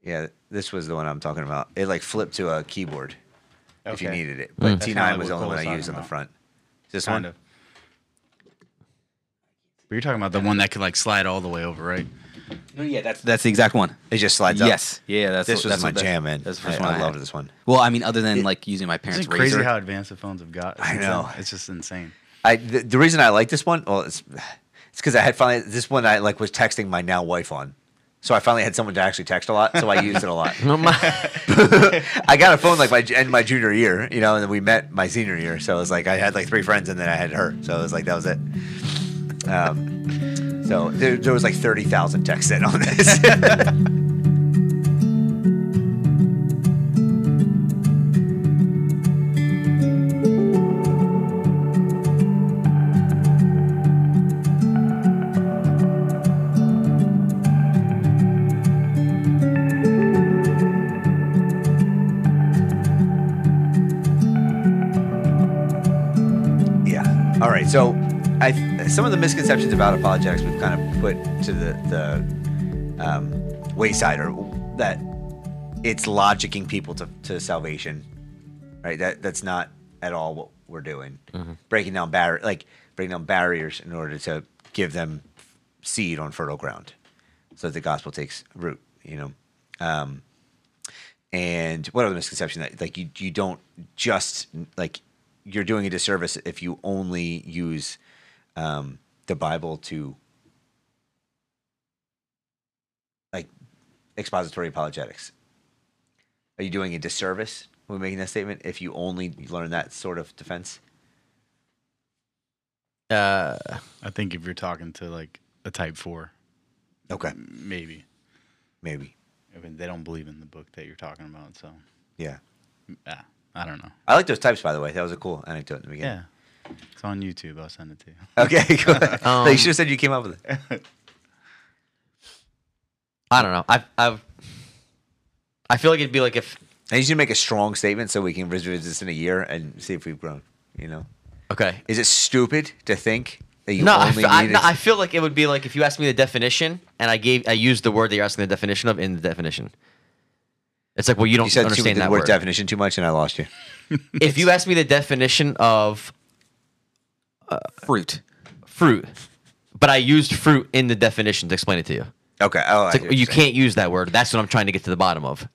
Yeah, this was the one I'm talking about. It like flipped to a keyboard if you needed it, hmm. but That's T9 like was the only one I used talking on the about. front. This Kind one, of. But you're talking about the one that could like slide all the way over, right? No, yeah, that's that's the exact one. it just slides up. Yes, yeah, that's this what- was that's my what jam, man. That's the first I, one. I I loved had. this one. Well, I mean, other than It- like using my parents' Isn't crazy razor. how advanced the phones have got? I since know. then? It's just insane. I the, the reason I like this one, well, it's it's because I had finally this one I like was texting my now wife on, so I finally had someone to actually text a lot, so I used it a lot. I got a phone like my in my junior year, you know, and then we met my senior year, so it was like I had like three friends, and then I had her, so it was like that was it. Um, so there, there was like thirty thousand texts in on this. some of the misconceptions about apologetics we've kind of put to the the um, wayside are that it's logicking people to, to salvation, right? That that's not at all what we're doing. Breaking down bar like breaking down barriers in order to give them seed on fertile ground, so that the gospel takes root. You know. Um, and what other misconception that like you you don't just like you're doing a disservice if you only use um, the Bible to like expository apologetics. Are you doing a disservice when making that statement if you only learn that sort of defense? uh, I think if you're talking to like a Type Four, Okay, maybe. maybe. I mean, they don't believe in the book that you're talking about, so Yeah, ah, I don't know. I like those types. By the way, that was a cool anecdote in the beginning. Yeah, it's on YouTube. I'll send it to you. Okay, cool. Um, you should have said you came up with it. I don't know. I've, I've, I feel like it'd be like if I need you to make a strong statement so we can revisit this in a year and see if we've grown. You know, okay. is it stupid to think that you No, I, only I, need? no, I feel like it would be like if you asked me the definition and I gave I used the word that you're asking the definition of in the definition. It's like well you don't you said too, understand the that word word. definition too much, and I lost you. if you ask me the definition of fruit. fruit, but I used fruit in the definition to explain it to you. Okay. Oh, I It's see like what you you're saying. can't use that word. That's what I'm trying to get to the bottom of.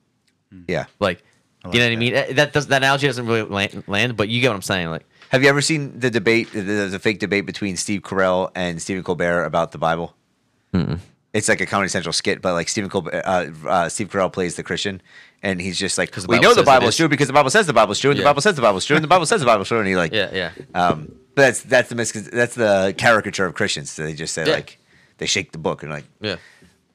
Yeah. Like, I you know what I like mean? Eh, That does that analogy doesn't really land, land, but you get what I'm saying. Like, Have you ever seen the debate, the, the fake debate between Steve Carell and Stephen Colbert about the Bible? It's like a Comedy Central skit, but like Stephen Colbert, uh, uh, Steve Carell plays the Christian, and he's just like, "We know the Bible is is." true because the Bible says the Bible is true, and the Bible says the Bible is true, and the Bible says the Bible is true," and he like, yeah, yeah. Um, but that's that's the miscon- that's the caricature of Christians. So they just say Yeah. like they shake the book and like. Yeah.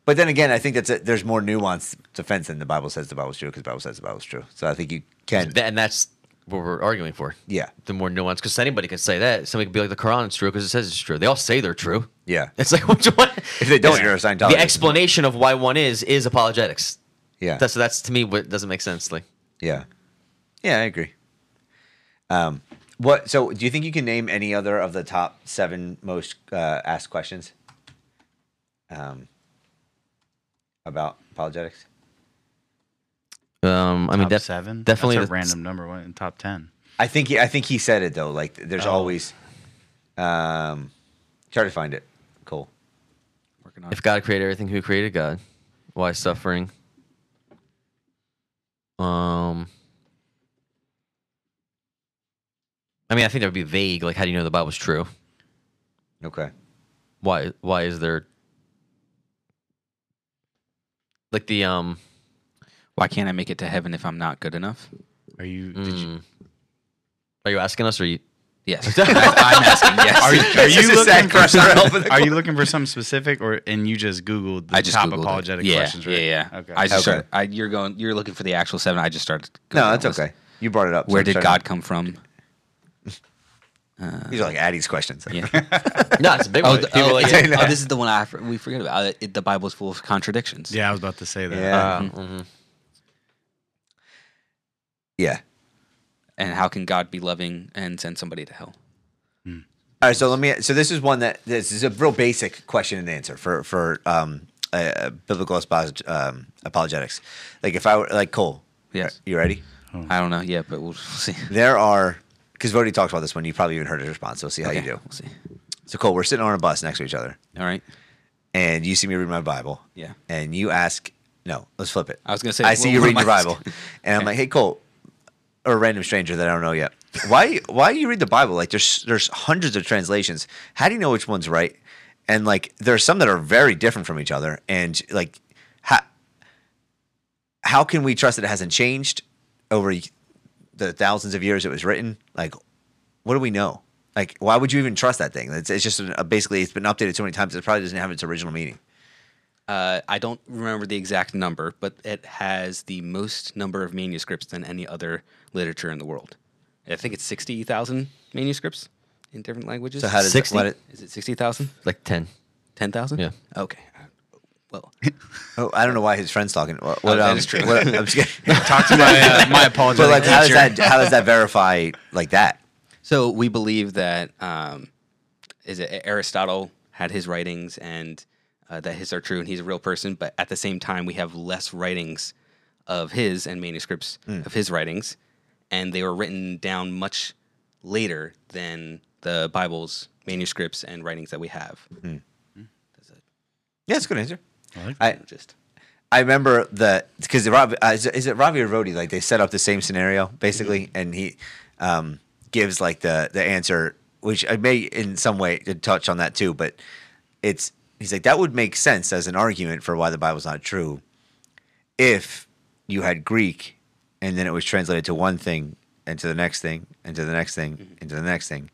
But then again, I think that's a, there's more nuanced defense than the Bible says the Bible's true because the Bible says the Bible's true. So I think you can. And that's what we're arguing for. Yeah. The more nuance, because anybody can say that. Somebody could be like, the Quran is true because it says it's true. They all say they're true. Yeah. It's like, which one? If they don't, you're a Scientologist. The explanation of why one is is apologetics. Yeah. That's that's to me what doesn't make sense. Like, Yeah. Yeah, I agree. Um, what? So, do you think you can name any other of the top seven most uh, asked questions um, about apologetics? Um, I mean, top def- seven. definitely That's a the- random number. One in top ten. I think he, I think he said it though. Like, there's Oh. always. Um, try to find it. Cool. Working on If God created everything, who created God? Why suffering? Um, I mean, I think that would be vague. Like, how do you know the Bible's true? Okay. Why? Why is there like the um? Why can't I make it to heaven if I'm not good enough? Are you? Did you? mm, Are you asking us, or you? Yes, I, I'm asking. Yes. Are you, are you looking for question. some, Are you looking for something specific, or and you just googled the I just top Googled it. apologetic yeah, questions? Right? Yeah, yeah. Okay. I just Okay. started, I, you're going. You're looking for the actual seven. I just started. No, that's okay. You brought it up. Where I'm did trying God come from? These are like Addie's questions. Yeah. no, it's a big oh, one. th- People oh, like, yeah. oh, this is the one I we forget about. Uh, It, the Bible's full of contradictions. Yeah, I was about to say that. Yeah. uh, mhm. Yeah. And how can God be loving and send somebody to hell? All right, so let me. So this is one that this is a real basic question and answer for for um, uh, biblical um, apologetics. Like if I were like Cole, Yes. you ready? I don't know yet, but we'll see. There are because Voddie talked about this one. You probably even heard his response. So we'll see how Okay, you do. We'll see. So Cole, we're sitting on a bus next to each other, All right. and you see me read my Bible. Yeah. And you ask, no, let's flip it. I was gonna say, I see well, you reading your Bible, and I'm Okay. like, hey Cole, or a random stranger that I don't know yet. Why? Why do you read the Bible? Like, there's there's hundreds of translations. How do you know which one's right? And like, there's some that are very different from each other. And like, how how can we trust that it hasn't changed over the thousands of years it was written? Like, what do we know? Like, why would you even trust that thing? It's, it's just a, basically it's been updated so many times it probably doesn't have its original meaning. Uh, I don't remember the exact number, but it has the most number of manuscripts than any other literature in the world. I think it's sixty thousand manuscripts in different languages. So how does 60? What it, is it? Sixty thousand? like 10. Ten thousand? Yeah. Okay. Well, oh, I don't know why his friend's talking. What, Oh, what, that um, is true. what- I'm just kidding. Talk to my uh, my apologies. But like, how does that how does that verify like that? so we believe that um, is it Aristotle had his writings and uh, that his are true and he's a real person, but at the same time we have less writings of his and manuscripts of his writings, and they were written down much later than the Bible's manuscripts and writings that we have. That's it. Yeah, it's a good answer. I like I Just I remember the because Rob uh, is, it- is it Ravi or Rodi? Like they set up the same scenario basically, and he um, gives like the the answer, which I may in some way touch on that too. But it's he's like that would make sense as an argument for why the Bible's not true if you had Greek and then it was translated to one thing and to the next thing and to the next thing mm-hmm. and to the next thing.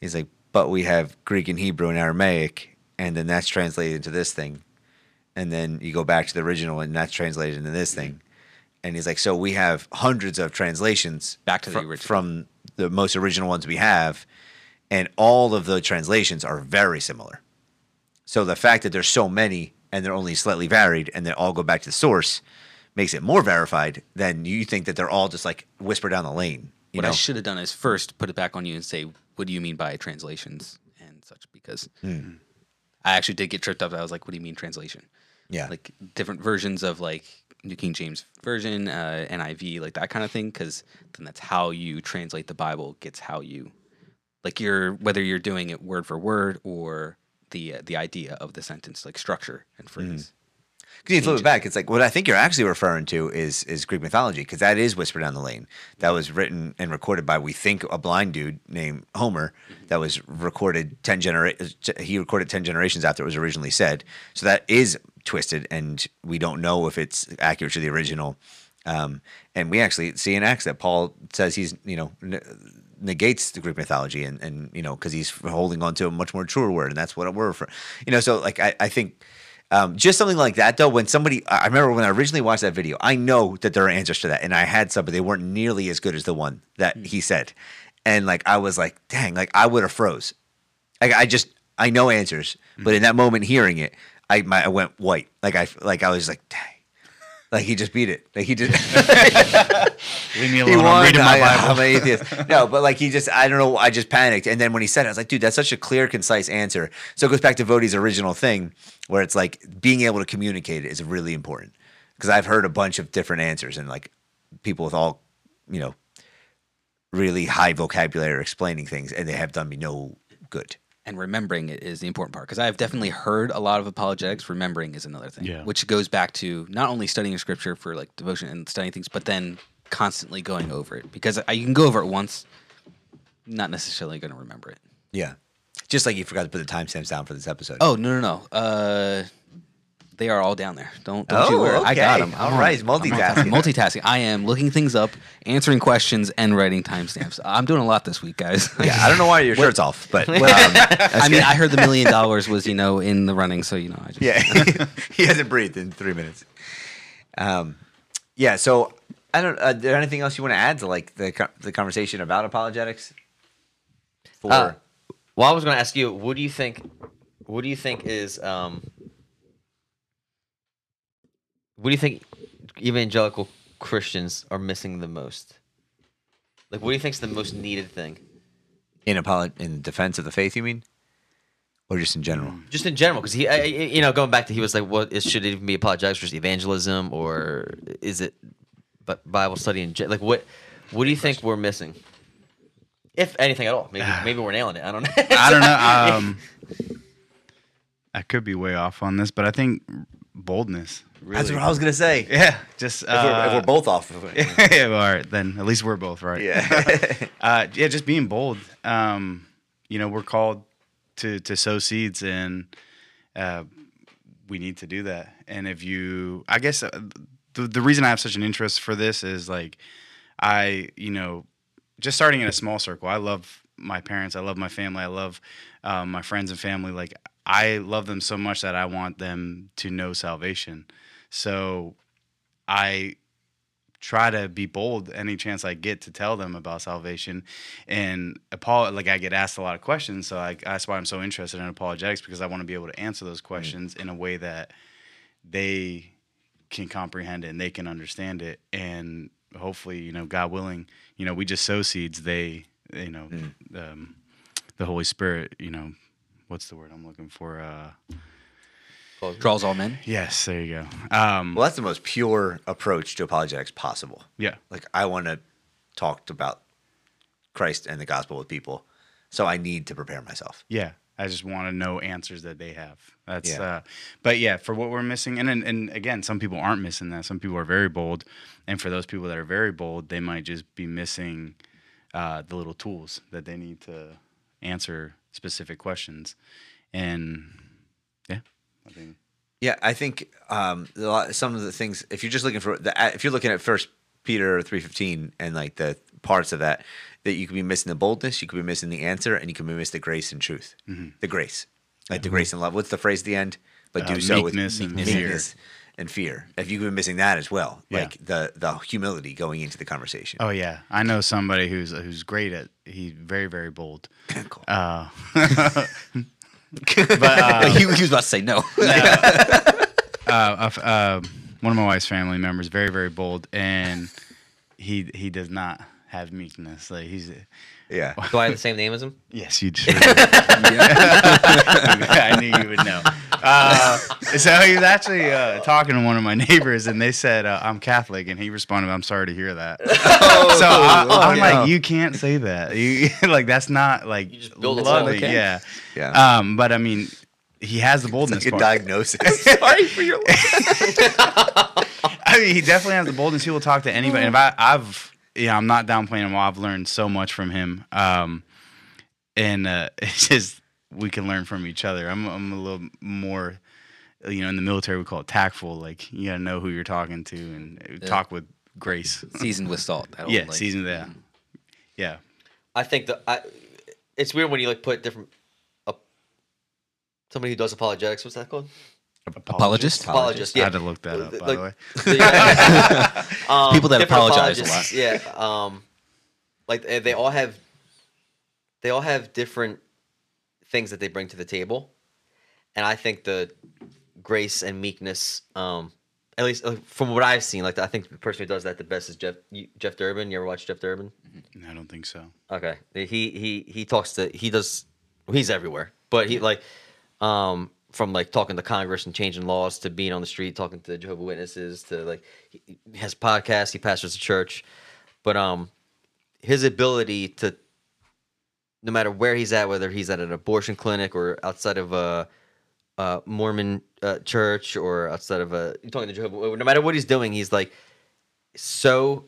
He's like, but we have Greek and Hebrew and Aramaic, and then that's translated into this thing and then you go back to the original and that's translated into this mm-hmm. thing and he's like so we have hundreds of translations Back to the original. from the most original ones we have and all of the translations are very similar so the fact that there's so many and they're only slightly varied and they all go back to the source makes it more verified than you think that they're all just like whisper down the lane you what know I should have done is first put it back on you and say, "What do you mean by translations and such?" Because I actually did get tripped up. I was like, "What do you mean translation?" yeah Like different versions of like New King James Version, uh, NIV, like that kind of thing. Because then that's how you translate the Bible. Gets how you like you're whether you're doing it word for word or the uh, the idea of the sentence, like structure and phrase. Because you flip it back, it's like what I think you're actually referring to is is Greek mythology, because that is whispered down the lane. That was written and recorded by we think a blind dude named Homer. That was recorded ten genera- He recorded ten generations after it was originally said. So that is twisted, and we don't know if it's accurate to the original. Um, and we actually see in Acts that Paul says he's you know ne- negates the Greek mythology, and and you know because he's holding on to a much more truer word, and that's what we're referring. You know, so like I, I think. Um, just something like that, though. When somebody, I remember when I originally watched that video, I know that there are answers to that, and I had some, but they weren't nearly as good as the one that he said. And like, I was like, dang, like I would have froze. Like I just, I know answers, but in that moment hearing it, I my, I went white. Like I, like I was like, dang, like he just beat it. Like he just. Leave me he alone. I'm won. reading my I, I'm an atheist. No, but like he just, I don't know. I just panicked, and then when he said it, I was like, dude, that's such a clear, concise answer. So it goes back to Voddie's original thing, where it's like being able to communicate is really important. Because I've heard a bunch of different answers, and like people with all, you know, really high vocabulary are explaining things, and they have done me no good. And remembering it is the important part because I've definitely heard a lot of apologetics. Remembering is another thing, Yeah. which goes back to not only studying scripture for like devotion and studying things, but then constantly going over it because I, you can go over it once, not necessarily going to remember it. Yeah, just like you forgot to put the timestamps down for this episode. Oh no no no! Uh, they are all down there. Don't don't you Oh, worry. I got okay. them. All right, multitasking. multitasking. I am looking things up, answering questions, and writing timestamps. I'm doing a lot this week, guys. yeah. I don't know why your shirt's off, but um, I mean, I heard the million dollars was you know in the running, so you know I just Yeah, he hasn't breathed in three minutes. Um, yeah. So I don't. Uh, there anything else you want to add to like the the conversation about apologetics? For Uh, well, I was going to ask you, what do you think? What do you think is? Um, what do you think evangelical Christians are missing the most? Like, what do you think is the most needed thing? in apolo- in defense of the faith, you mean, or just in general? Just in general, because he, I, I- you know, going back to he was like, what is, should it even be apologetics versus evangelism, or is it, but Bible study and like what? What do you think we're missing? If anything at all, maybe maybe we're nailing it. I don't know. I don't know. Um, I could be way off on this, but I think boldness. Really. That's what I was gonna say. Yeah, just If, we're, if uh, we're both off, of it. yeah, all right, then at least we're both right. yeah. uh, yeah, just being bold. Um, you know, we're called to to sow seeds, and uh, we need to do that. And if you, I guess, uh, the the reason I have such an interest for this is like, I, you know, just starting in a small circle. I love my parents. I love my family. I love um, my friends and family. Like I love them so much that I want them to know salvation. So I try to be bold any chance I get to tell them about salvation. And Paul, like I get asked a lot of questions, so I, that's why I'm so interested in apologetics because I want to be able to answer those questions in a way that they can comprehend it and they can understand it. And hopefully, you know, God willing, you know, we just sow seeds. They, you know, um, the Holy Spirit, you know, what's the word I'm looking for? Uh, Draws all men. yes, there you go. Um, Well, that's the most pure approach to apologetics possible. yeah. Like I want to talk about Christ and the gospel with people, so I need to prepare myself. Yeah, I just want to know answers that they have. That's Yeah. uh but yeah, for what we're missing and, and and again, some people aren't missing that. Some people are very bold, and for those people that are very bold, they might just be missing uh the little tools that they need to answer specific questions. And yeah, I think Yeah, I think um, some of the things. If you're just looking for the, if you're looking at First Peter three fifteen and like the parts of that, that you could be missing the boldness, you could be missing the answer, and you could be missing the grace and truth, the grace, like the grace and love. What's the phrase at the end? But do Uh, so with meekness and meekness and fear. If you've been missing that as well, Yeah. like the the humility going into the conversation. Oh yeah, I know somebody who's who's great at. He's very very bold. Cool. Uh, but uh, he, he was about to say no. uh, a f- uh, one of my wife's family members, very very bold, and he he does not have meekness. Like he's Yeah. Do I have the same name as him? yes, you. Sure do. I knew you would know. Uh, so he was actually uh, talking to one of my neighbors, and they said uh, I'm Catholic, and he responded, "I'm sorry to hear that." so I, I'm yeah. like, you can't say that. You, like that's not like You just build a lovely. wall. Yeah. Yeah. Um, but I mean, he has the boldness. Good part. diagnosis. Sorry for your life. I mean, he definitely has the boldness. He will talk to anybody. And if I, I've, yeah, I'm not downplaying him. I've learned so much from him. Um, and uh, it's just we can learn from each other. I'm, I'm a little more, you know, in the military we call it tactful. Like you gotta know who you're talking to and talk with grace. seasoned with salt. I don't Yeah, like- season that. Yeah. I think that I. It's weird when you like put different. Uh, somebody who does apologetics. What's that called? Apologist? Apologist. I Yeah. I had to look that up, by Like- the way. the, uh, um, People that apologize a lot. Yeah. Um, like they they all have. They all have different things that they bring to the table, and I think the grace and meekness. Um, at least uh, from what I've seen, like I think the person who does that the best is Jeff you, Jeff Durbin. You ever watch Jeff Durbin? I don't think so. Okay. He he he talks to he does he's everywhere. But he like um from like talking to Congress and changing laws to being on the street talking to Jehovah Witnesses to like he he has podcasts, he pastors a church. But um his ability to no matter where he's at, whether he's at an abortion clinic or outside of a, a Mormon uh, church or outside of a you're talking to Jehovah, no matter what he's doing, he's like so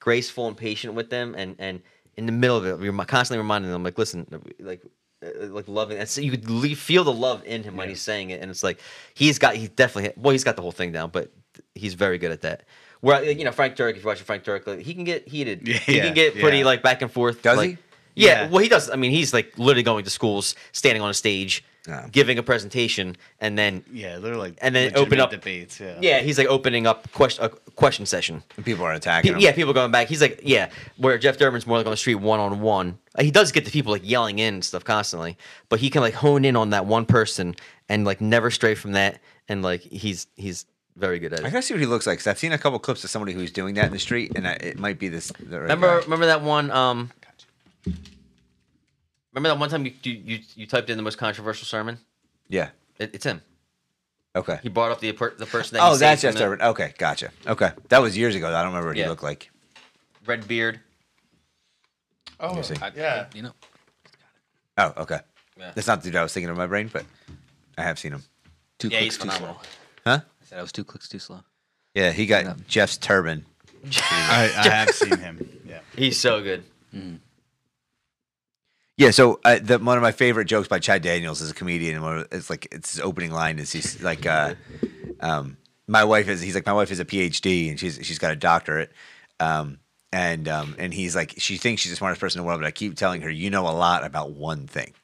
graceful and patient with them, and and in the middle of it, you're constantly reminding them, like, listen, like. uh, Like loving, and so you could le- feel the love in him when he's saying it, and it's like he's got, he definitely, well, he's got the whole thing down, but he's very good at that. Where you know Frank Turek, if you're watching Frank Turek, like, he can get heated, Yeah, he can get pretty like back and forth. Does like, he? Yeah, Yeah. well, he does. I mean, he's like literally going to schools, standing on a stage, Yeah. giving a presentation, and then Yeah, they're like And then legitimate open up- debates. Yeah, yeah, he's like opening up question a question session. And people are attacking Pe- him. yeah, people going back. He's like, yeah, where Jeff Durbin's more like on the street one on one. He does get the people like yelling in and stuff constantly, but he can like hone in on that one person and like never stray from that. And like he's he's very good at it. I gotta see what he looks like. Cause I've seen a couple clips of somebody who's doing that in the street, and I, it might be this. The right Remember guy. remember that one um. Remember that one time you you you, you typed in the most controversial sermon? Yeah. It, it's him. Okay. He brought up the per- the person that. Oh, he Oh, that's Jeff from Durbin. Okay, gotcha. Okay, that was years ago. I don't remember what he Yeah. looked like. Red beard. Oh, see. yeah. You know, Oh, okay. Yeah. That's not the dude I was thinking of in my brain, but I have seen him. two Yeah, clicks he's too slow. phenomenal. Huh? I said I was two clicks too slow. Yeah, he got Yeah. Jeff's turban. I, I have seen him. Yeah. He's so good. Mm-hmm. Yeah, so uh, the, one of my favorite jokes by Chad Daniels is a comedian. And it's like it's his opening line is he's like, uh, um, "My wife is." He's like, "My wife is a PhD and she's she's got a doctorate." Um, and um, and he's like, she thinks she's the smartest person in the world, but I keep telling her, you know a lot about one thing.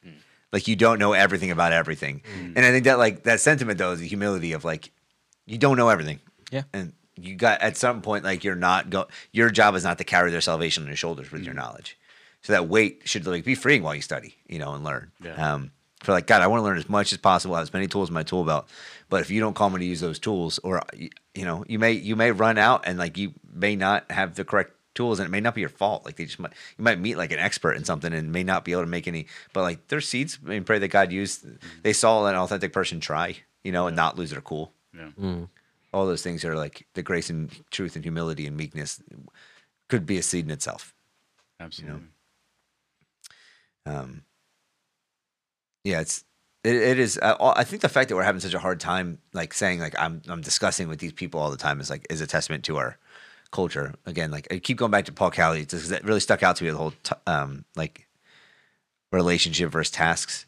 Like you don't know everything about everything. And I think that like that sentiment though is the humility of like, you don't know everything. Yeah. And you got at some point like you're not go. Your job is not to carry their salvation on your shoulders with your knowledge. So that weight should like be freeing while you study, you know, and learn. Yeah. Um, for like God, I want to learn as much as possible, have as many tools in my tool belt. But if you don't call me to use those tools, or you you know, you may you may run out and like you may not have the correct tools, and it may not be your fault. Like they just might you might meet like an expert in something and may not be able to make any. But like there's seeds. I mean, pray that God used. They saw an authentic person try, you know, and not lose their cool. Yeah. All those things are like the grace and truth and humility and meekness could be a seed in itself. Absolutely. Um, yeah, it's it, it is. I, I think the fact that we're having such a hard time, like saying like I'm I'm discussing with these people all the time is like is a testament to our culture. Again, like I keep going back to Paul Kelly because that really stuck out to me the whole t- um like relationship versus tasks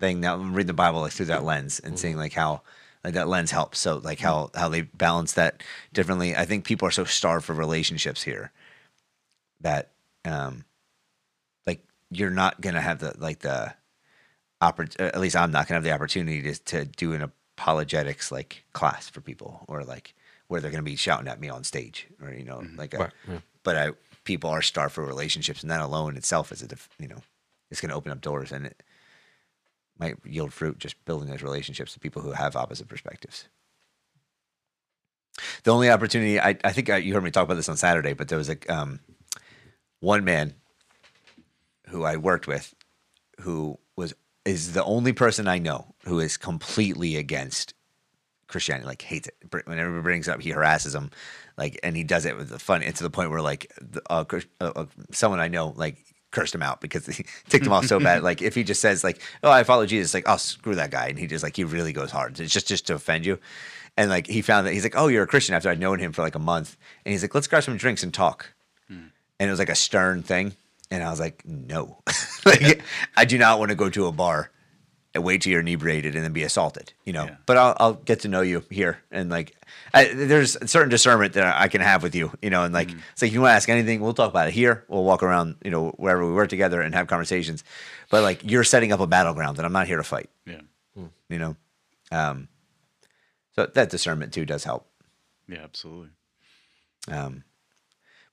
thing. Now I'm reading the Bible like through that lens and seeing like how like that lens helps. So like how how they balance that differently. I think people are so starved for relationships here that um you're not gonna have the like the oppor- at least I'm not gonna have the opportunity to to do an apologetics like class for people or like where they're gonna be shouting at me on stage or you know like a, Right, yeah. but I people are starved for relationships and that alone itself is a def- you know it's gonna open up doors and it might yield fruit just building those relationships with people who have opposite perspectives. The only opportunity I, I think I, you heard me talk about this on Saturday, but there was like um, one man who I worked with who was is the only person I know who is completely against Christianity, like hates it. Whenever he brings it up, he harasses him, like, and he does it with the fun. And to the point where, like, the, uh, uh, uh, someone I know, like, cursed him out because he ticked him off so bad. Like, if he just says, like, "Oh, I follow Jesus," like, "Oh, screw that guy," and he just like he really goes hard. It's just just to offend you. And like he found that he's like, "Oh, you're a Christian." After I'd known him for like a month, and he's like, "Let's grab some drinks and talk." And it was like a stern thing, and I was like, "No, like, I do not want to go to a bar." and wait till you're inebriated and then be assaulted, you know. Yeah. But I'll, I'll get to know you here, and like, I, there's a certain discernment that I can have with you, you know. And like, it's like if you want to ask anything, we'll talk about it here. We'll walk around, you know, wherever we work together and have conversations. But like, you're setting up a battleground that I'm not here to fight, Yeah. you know. Um, so that discernment too does help. Yeah. Absolutely. Um,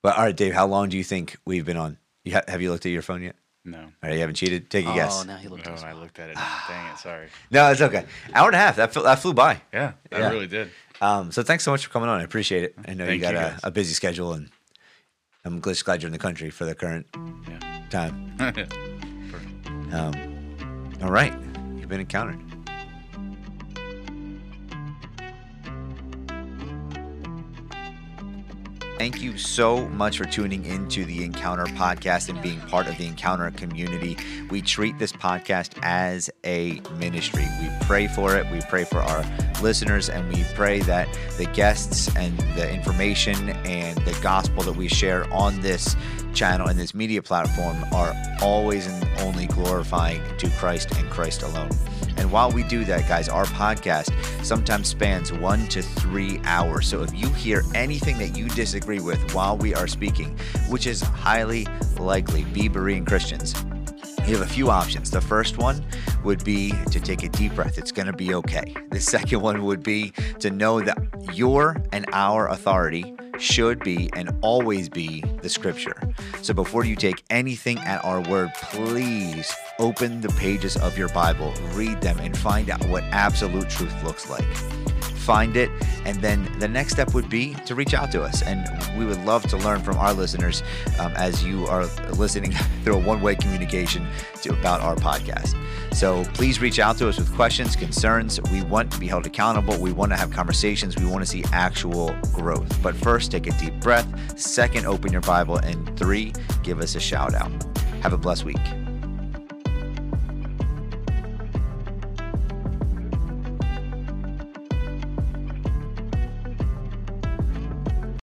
but all right, Dave, how long do you think we've been on? You ha- have you looked at your phone yet? No. All right, you haven't cheated. Take a guess. Oh, guess. now he looked. Oh, at I looked at it. Dang it. Sorry. No, it's okay. Hour and a half. That flew, that flew by. Yeah. I Yeah. really did. Um, so thanks so much for coming on. I appreciate it. I know you got you, a, a busy schedule, and I'm just glad you're in the country for the current Yeah. time. Perfect. Um, all right, you've been encountered. Thank you so much for tuning into the Encounter podcast and being part of the Encounter community. We treat this podcast as a ministry. We pray for it, we pray for our listeners, and we pray that the guests and the information and the gospel that we share on this channel and this media platform are always and only glorifying to Christ and Christ alone. And while we do that, guys, our podcast sometimes spans one to three hours. So if you hear anything that you disagree with while we are speaking, which is highly likely, be Berean Christians, you have a few options. The first one would be to take a deep breath. It's going to be okay. The second one would be to know that your and our authority should be and always be the scripture. So before you take anything at our word, please open the pages of your Bible, read them, and find out what absolute truth looks like find it. And then the next step would be to reach out to us. And we would love to learn from our listeners um, as you are listening through a one way communication to, about our podcast. So please reach out to us with questions, concerns. We want to be held accountable. We want to have conversations. We want to see actual growth. But first, take a deep breath. Second, open your Bible. And three, give us a shout out. Have a blessed week.